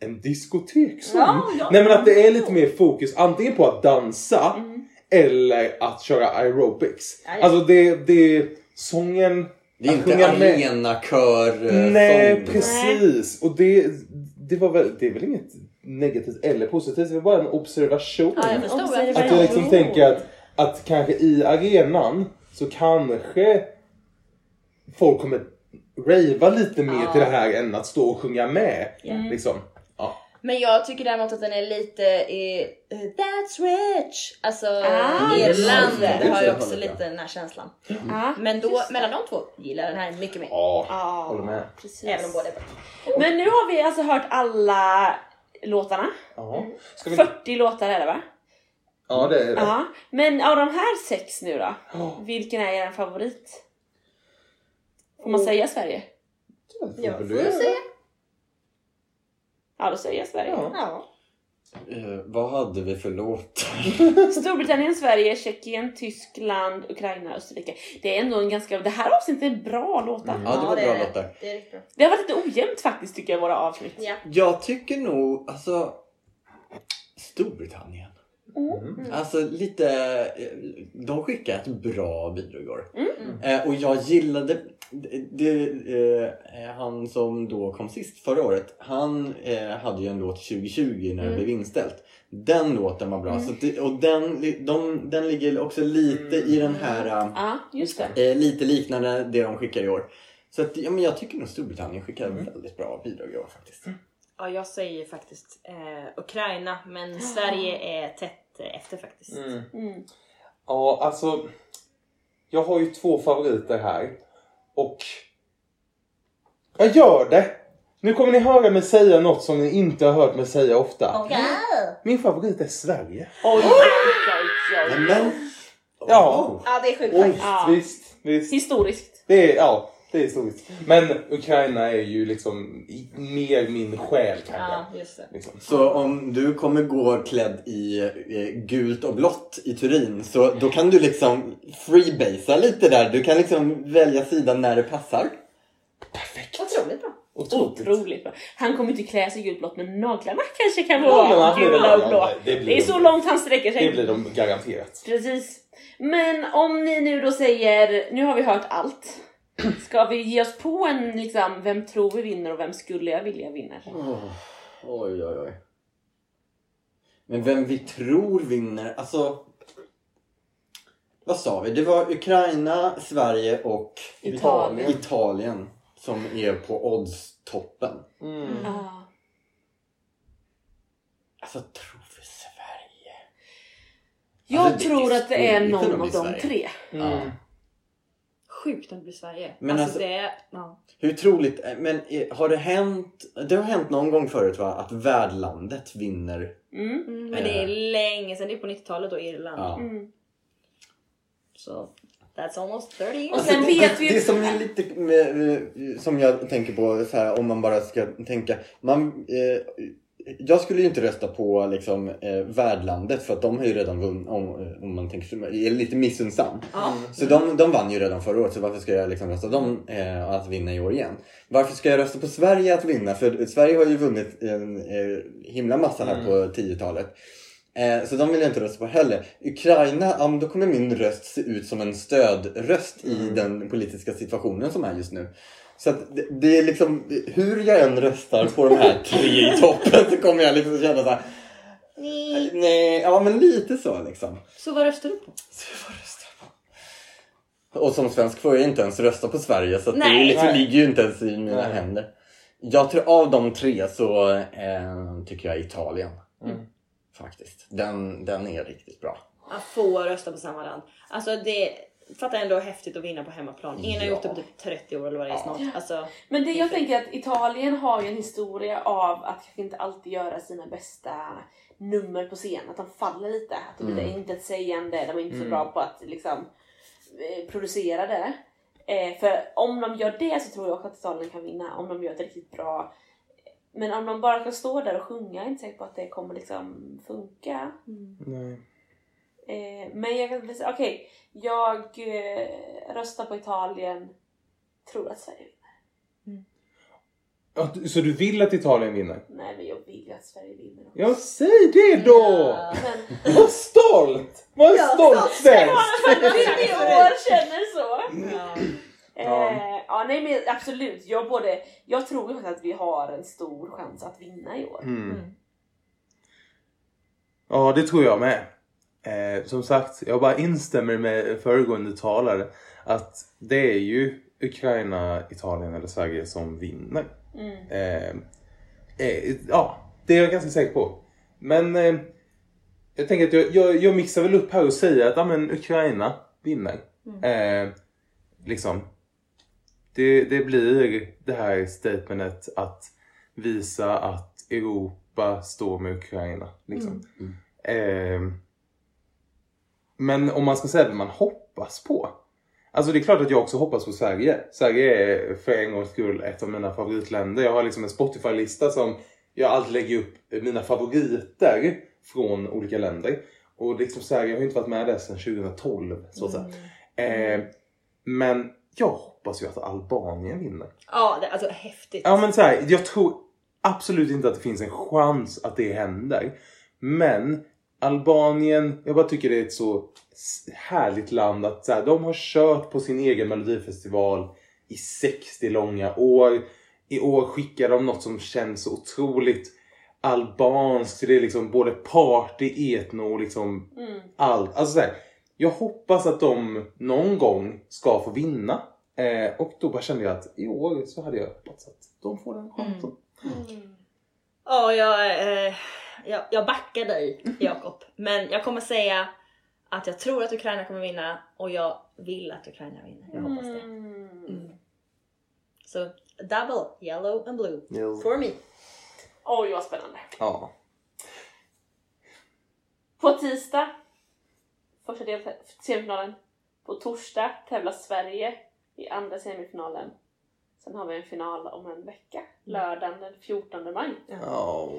en diskotekssång.
Ja, ja.
Nej men att det är lite mer fokus antingen på att dansa eller att köra aerobics.
Ja, ja.
Alltså det, det sången...
Det är
att
inte
sjunga med-
arena kör eh,
Nej
sång.
precis. Och det, det, var väl, det är väl inget negativt eller positivt. Det var bara en observation.
Ja, jag förstår.
Att jag liksom tänker att, att kanske i arenan så kanske folk kommer ravea lite mer
Ja.
till det här än att stå och sjunga med.
Mm.
Liksom. Ja.
Men jag tycker däremot att den är lite eh, That's rich! Alltså
Ah,
Irland
det är
har ju
så
också lite den här känslan.
Ja,
Men då, mellan de två gillar jag den här mycket mer.
Ja,
Ja,
håller med.
precis.
Även om båda är bra.
Men nu har vi alltså hört alla låtarna.
Ska vi...
40 låtar är det va?
ja det är det.
Ja. Men av de här sex nu då?
Ja.
Vilken är er favorit? Får man säga Sverige?
Ja,
väl
får
du
jag säga.
Ja, då säger jag Sverige.
Ja.
Eh, vad hade vi för låt?
Storbritannien, Sverige, Tjeckien, Tyskland, Ukraina, Österrike. Det är ändå en ganska... Det här avsnittet är bra låtar.
Ja, det var bra
det.
låtar.
Det är bra.
Det har varit lite ojämnt faktiskt tycker jag, våra avsnitt.
Ja.
Jag tycker nog, alltså Storbritannien.
Mm.
Alltså lite, eh, de skickar ett bra bidrag.
Mm.
Eh, och jag gillade, det, det, eh, han som då kom sist förra året, han eh, hade ju en låt 2020 när det blev inställt. Den låten var bra. Så det, och den, de, den ligger också lite i den här, eh, eh, lite liknande det de skickar i år. Så att, ja, men jag tycker nog Storbritannien skickar väldigt bra bidrag i år faktiskt.
Ja, jag säger faktiskt eh, Ukraina, men Sverige är tätt eh, efter faktiskt.
Mm.
Mm.
Ja, alltså. Jag har ju två favoriter här. Och jag gör det! Nu kommer ni höra mig säga något som ni inte har hört mig säga ofta. Min favorit är Sverige.
Oj, oj, oj, oj.
Men,
Ja.
Ja, det är sjukt
Oj,
faktiskt.
Ja.
visst, visst.
Historiskt.
Det är, ja, det är historiskt. Men Ukraina är ju liksom mer min själ kanske.
Ja, just det.
Liksom.
Så om du kommer gå klädd i eh, gult och blått i Turin så då kan du liksom freebasea lite där. Du kan liksom välja sida när det passar.
Perfekt.
Otroligt bra.
Otroligt.
Otroligt bra. Han kommer inte klä sig i gult blått men naglarna kanske kan vara gula och blå.
det
Det,
blir
är
de.
så långt han sträcker sig.
Det blir de garanterat.
Precis. Men om ni nu då säger, nu har vi hört allt. Ska vi ge oss på en liksom, vem tror vi vinner och vem skulle jag vilja vinner?
Oj, oj, oj. Men vem vi tror vinner, alltså... Vad sa vi? Det var Ukraina, Sverige och
Italien.
Italien som är på oddstoppen.
Mm.
Ah.
Alltså, tror vi Sverige?
Jag
Alltså,
tror att det är någon av de
Sverige.
tre.
Ja.
Sjukt om det blir Sverige.
Men
alltså,
alltså-
det. Ja.
Hur troligt, men eh, har det hänt, det har hänt någon gång förut va, att värdlandet vinner?
Mm.
Mm, men det är länge sedan, det är på 90-talet och Irland.
Ja.
Mm.
Så that's almost 30 years.
Och sen
det,
vet
det, det som är lite med, eh, som jag tänker på så här, om man bara ska tänka. Man, eh, jag skulle ju inte rösta på liksom, eh, värdlandet för att de har ju redan vunnit, om, eh, om man tänker jag är lite missunnsam.
Ja.
Så de, de vann ju redan förra året så varför ska jag liksom rösta dem eh, att vinna i år igen? Varför ska jag rösta på Sverige att vinna? För Sverige har ju vunnit en eh, himla massa här på 10-talet. Eh, så de vill jag inte rösta på heller. Ukraina, ja, men då kommer min röst se ut som en stödröst i den politiska situationen som är just nu. Så att det, det är liksom, hur jag än röstar på de här tre i toppen så kommer jag liksom känna såhär, nej, ja men lite så liksom.
Så vad röstar du på?
Så jag får rösta på. Och som svensk får jag inte ens rösta på Sverige så att det
Nej.
är liksom,
Nej.
ligger ju inte ens i mina
Nej.
händer. Jag tror av de tre så eh, tycker jag Italien.
Mm.
Faktiskt. Den, den är riktigt bra.
Att få rösta på samma land. Alltså det... fattar ändå häftigt att vinna på hemmaplan. Ingen har gjort det på typ 30 år eller vad det är snart. Alltså,
Men det jag tänker att Italien har ju en historia av att kanske inte alltid göra sina bästa nummer på scen. Att de faller lite. Att de inte är intetsägande. De är inte så bra på att liksom eh, producera det. Eh, för om de gör det så tror jag också att Italien kan vinna. Om de gör ett riktigt bra men om de bara kan stå där och sjunga, jag är inte säker på att det kommer liksom funka.
Nej.
Eh, men jag kan säga, okej, jag eh, röstar på Italien, tror att Sverige vinner.
Ja, du- Så du vill att Italien vinner?
Nej men jag vill ju att Sverige vinner också.
Ja, säg det då!
Men
Var stolt! Var en
Ja,
stolt svensk!
i år känner så.
ja.
Eh, ja nej men absolut, jag, både, jag tror ju att vi har en stor chans att vinna i år.
Mm. Ja, det tror jag med. Eh, som sagt, jag bara instämmer med föregående talare att det är ju Ukraina, Italien eller Sverige som vinner.
Mm.
Eh, eh, ja, det är jag ganska säker på. Men eh, jag tänker att jag, jag, jag mixar väl upp här och säger att ja, men Ukraina vinner. Eh, liksom. Det, det blir det här statementet att visa att Europa står med Ukraina. Liksom. Eh, men om man ska säga vad man hoppas på. Alltså det är klart att jag också hoppas på Sverige. Sverige är för en gångs skull ett av mina favoritländer. Jag har liksom en Spotify-lista som jag alltid lägger upp mina favoriter från olika länder. Och liksom Sverige har ju inte varit med där sedan 2012 så att säga. Eh, men jag hoppas ju att Albanien vinner.
ja, det, alltså häftigt.
Ja men så här, jag tror absolut inte att det finns en chans att det händer. Men Albanien, jag bara tycker det är ett så härligt land att så här, de har kört på sin egen melodifestival i 60 långa år. I år skickar de något som känns så otroligt albanskt. Det är liksom både party, etno och liksom allt. Alltså så här, jag hoppas att de någon gång ska få vinna. Eh, och då bara kände jag att i år så hade jag hoppats att de får den chansen.
Ja, jag, eh, jag, jag backar dig Jakob. Men jag kommer säga att jag tror att Ukraina kommer vinna och jag vill att Ukraina vinner. Jag hoppas det.
Mm.
Så double, yellow and blue.
Yes.
For me.
Oj vad spännande.
Ja.
På tisdag, första del, semifinalen. På torsdag tävlar Sverige i andra semifinalen. Sen har vi en final om en vecka, lördagen den 14 maj.
Ja.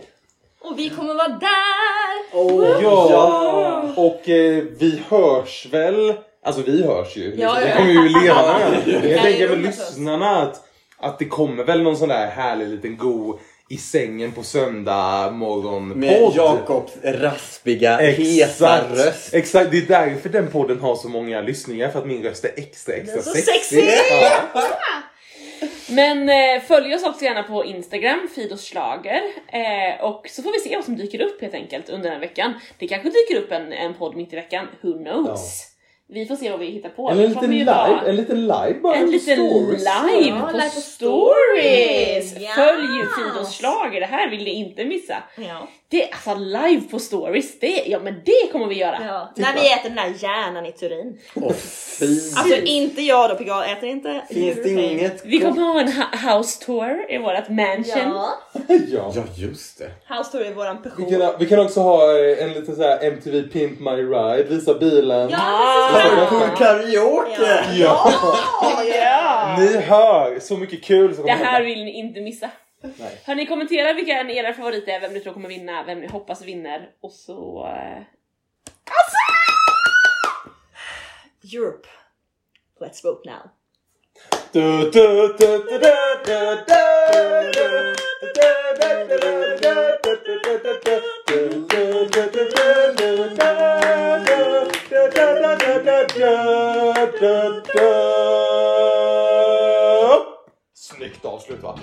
Och vi kommer vara där!
Oh,
Ja, och eh, vi hörs väl. Alltså vi hörs ju.
Ja,
vi
ja.
kommer ju leva med Jag tänker väl lyssnarna att, att det kommer väl någon sån där härlig liten god i sängen på söndag morgon
Med. Jakobs raspiga, heta röst.
exakt, det är därför den podden har så många lyssningar för att min röst är extra extra
Den är så
sexig.
sexig!
Ja.
Men eh, följ oss också gärna på Instagram, Fidos Schlager. Eh, och så får vi se vad som dyker upp helt enkelt under den här veckan. Det kanske dyker upp en, en podd mitt i veckan, who knows? Vi får se vad vi hittar på.
En liten live,
vara-
en liten live bara.
En liten
stories.
live
Ja,
på
live på
stories!
stories. Ja.
Följ Fidos Schlager, det här vill ni inte missa.
Ja.
Det, alltså live på stories, det, ja men det kommer vi göra.
Ja. När vi äter den där hjärnan i Turin.
Fy.
Alltså inte jag då Pigal, äter inte
Finns det inget
Vi kommer ha en house tour i vårt mansion.
Ja,
ja.
Ja, just det.
House Tour är våran
Vi kan, vi kan också ha eh, en liten så här MTV Pimp My Ride, visa bilen.
Ja,
Carpool karaoke!
Ja.
Ja.
Ja.
Ni hör, så mycket kul som
Det här
hända.
vill ni inte missa.
Nej.
Hörni, kommentera vilka era favoriter är, vem ni tror kommer vinna, vem ni hoppas vinner och så... eh,
Europe. Let's vote now.
Snyggt avslut va?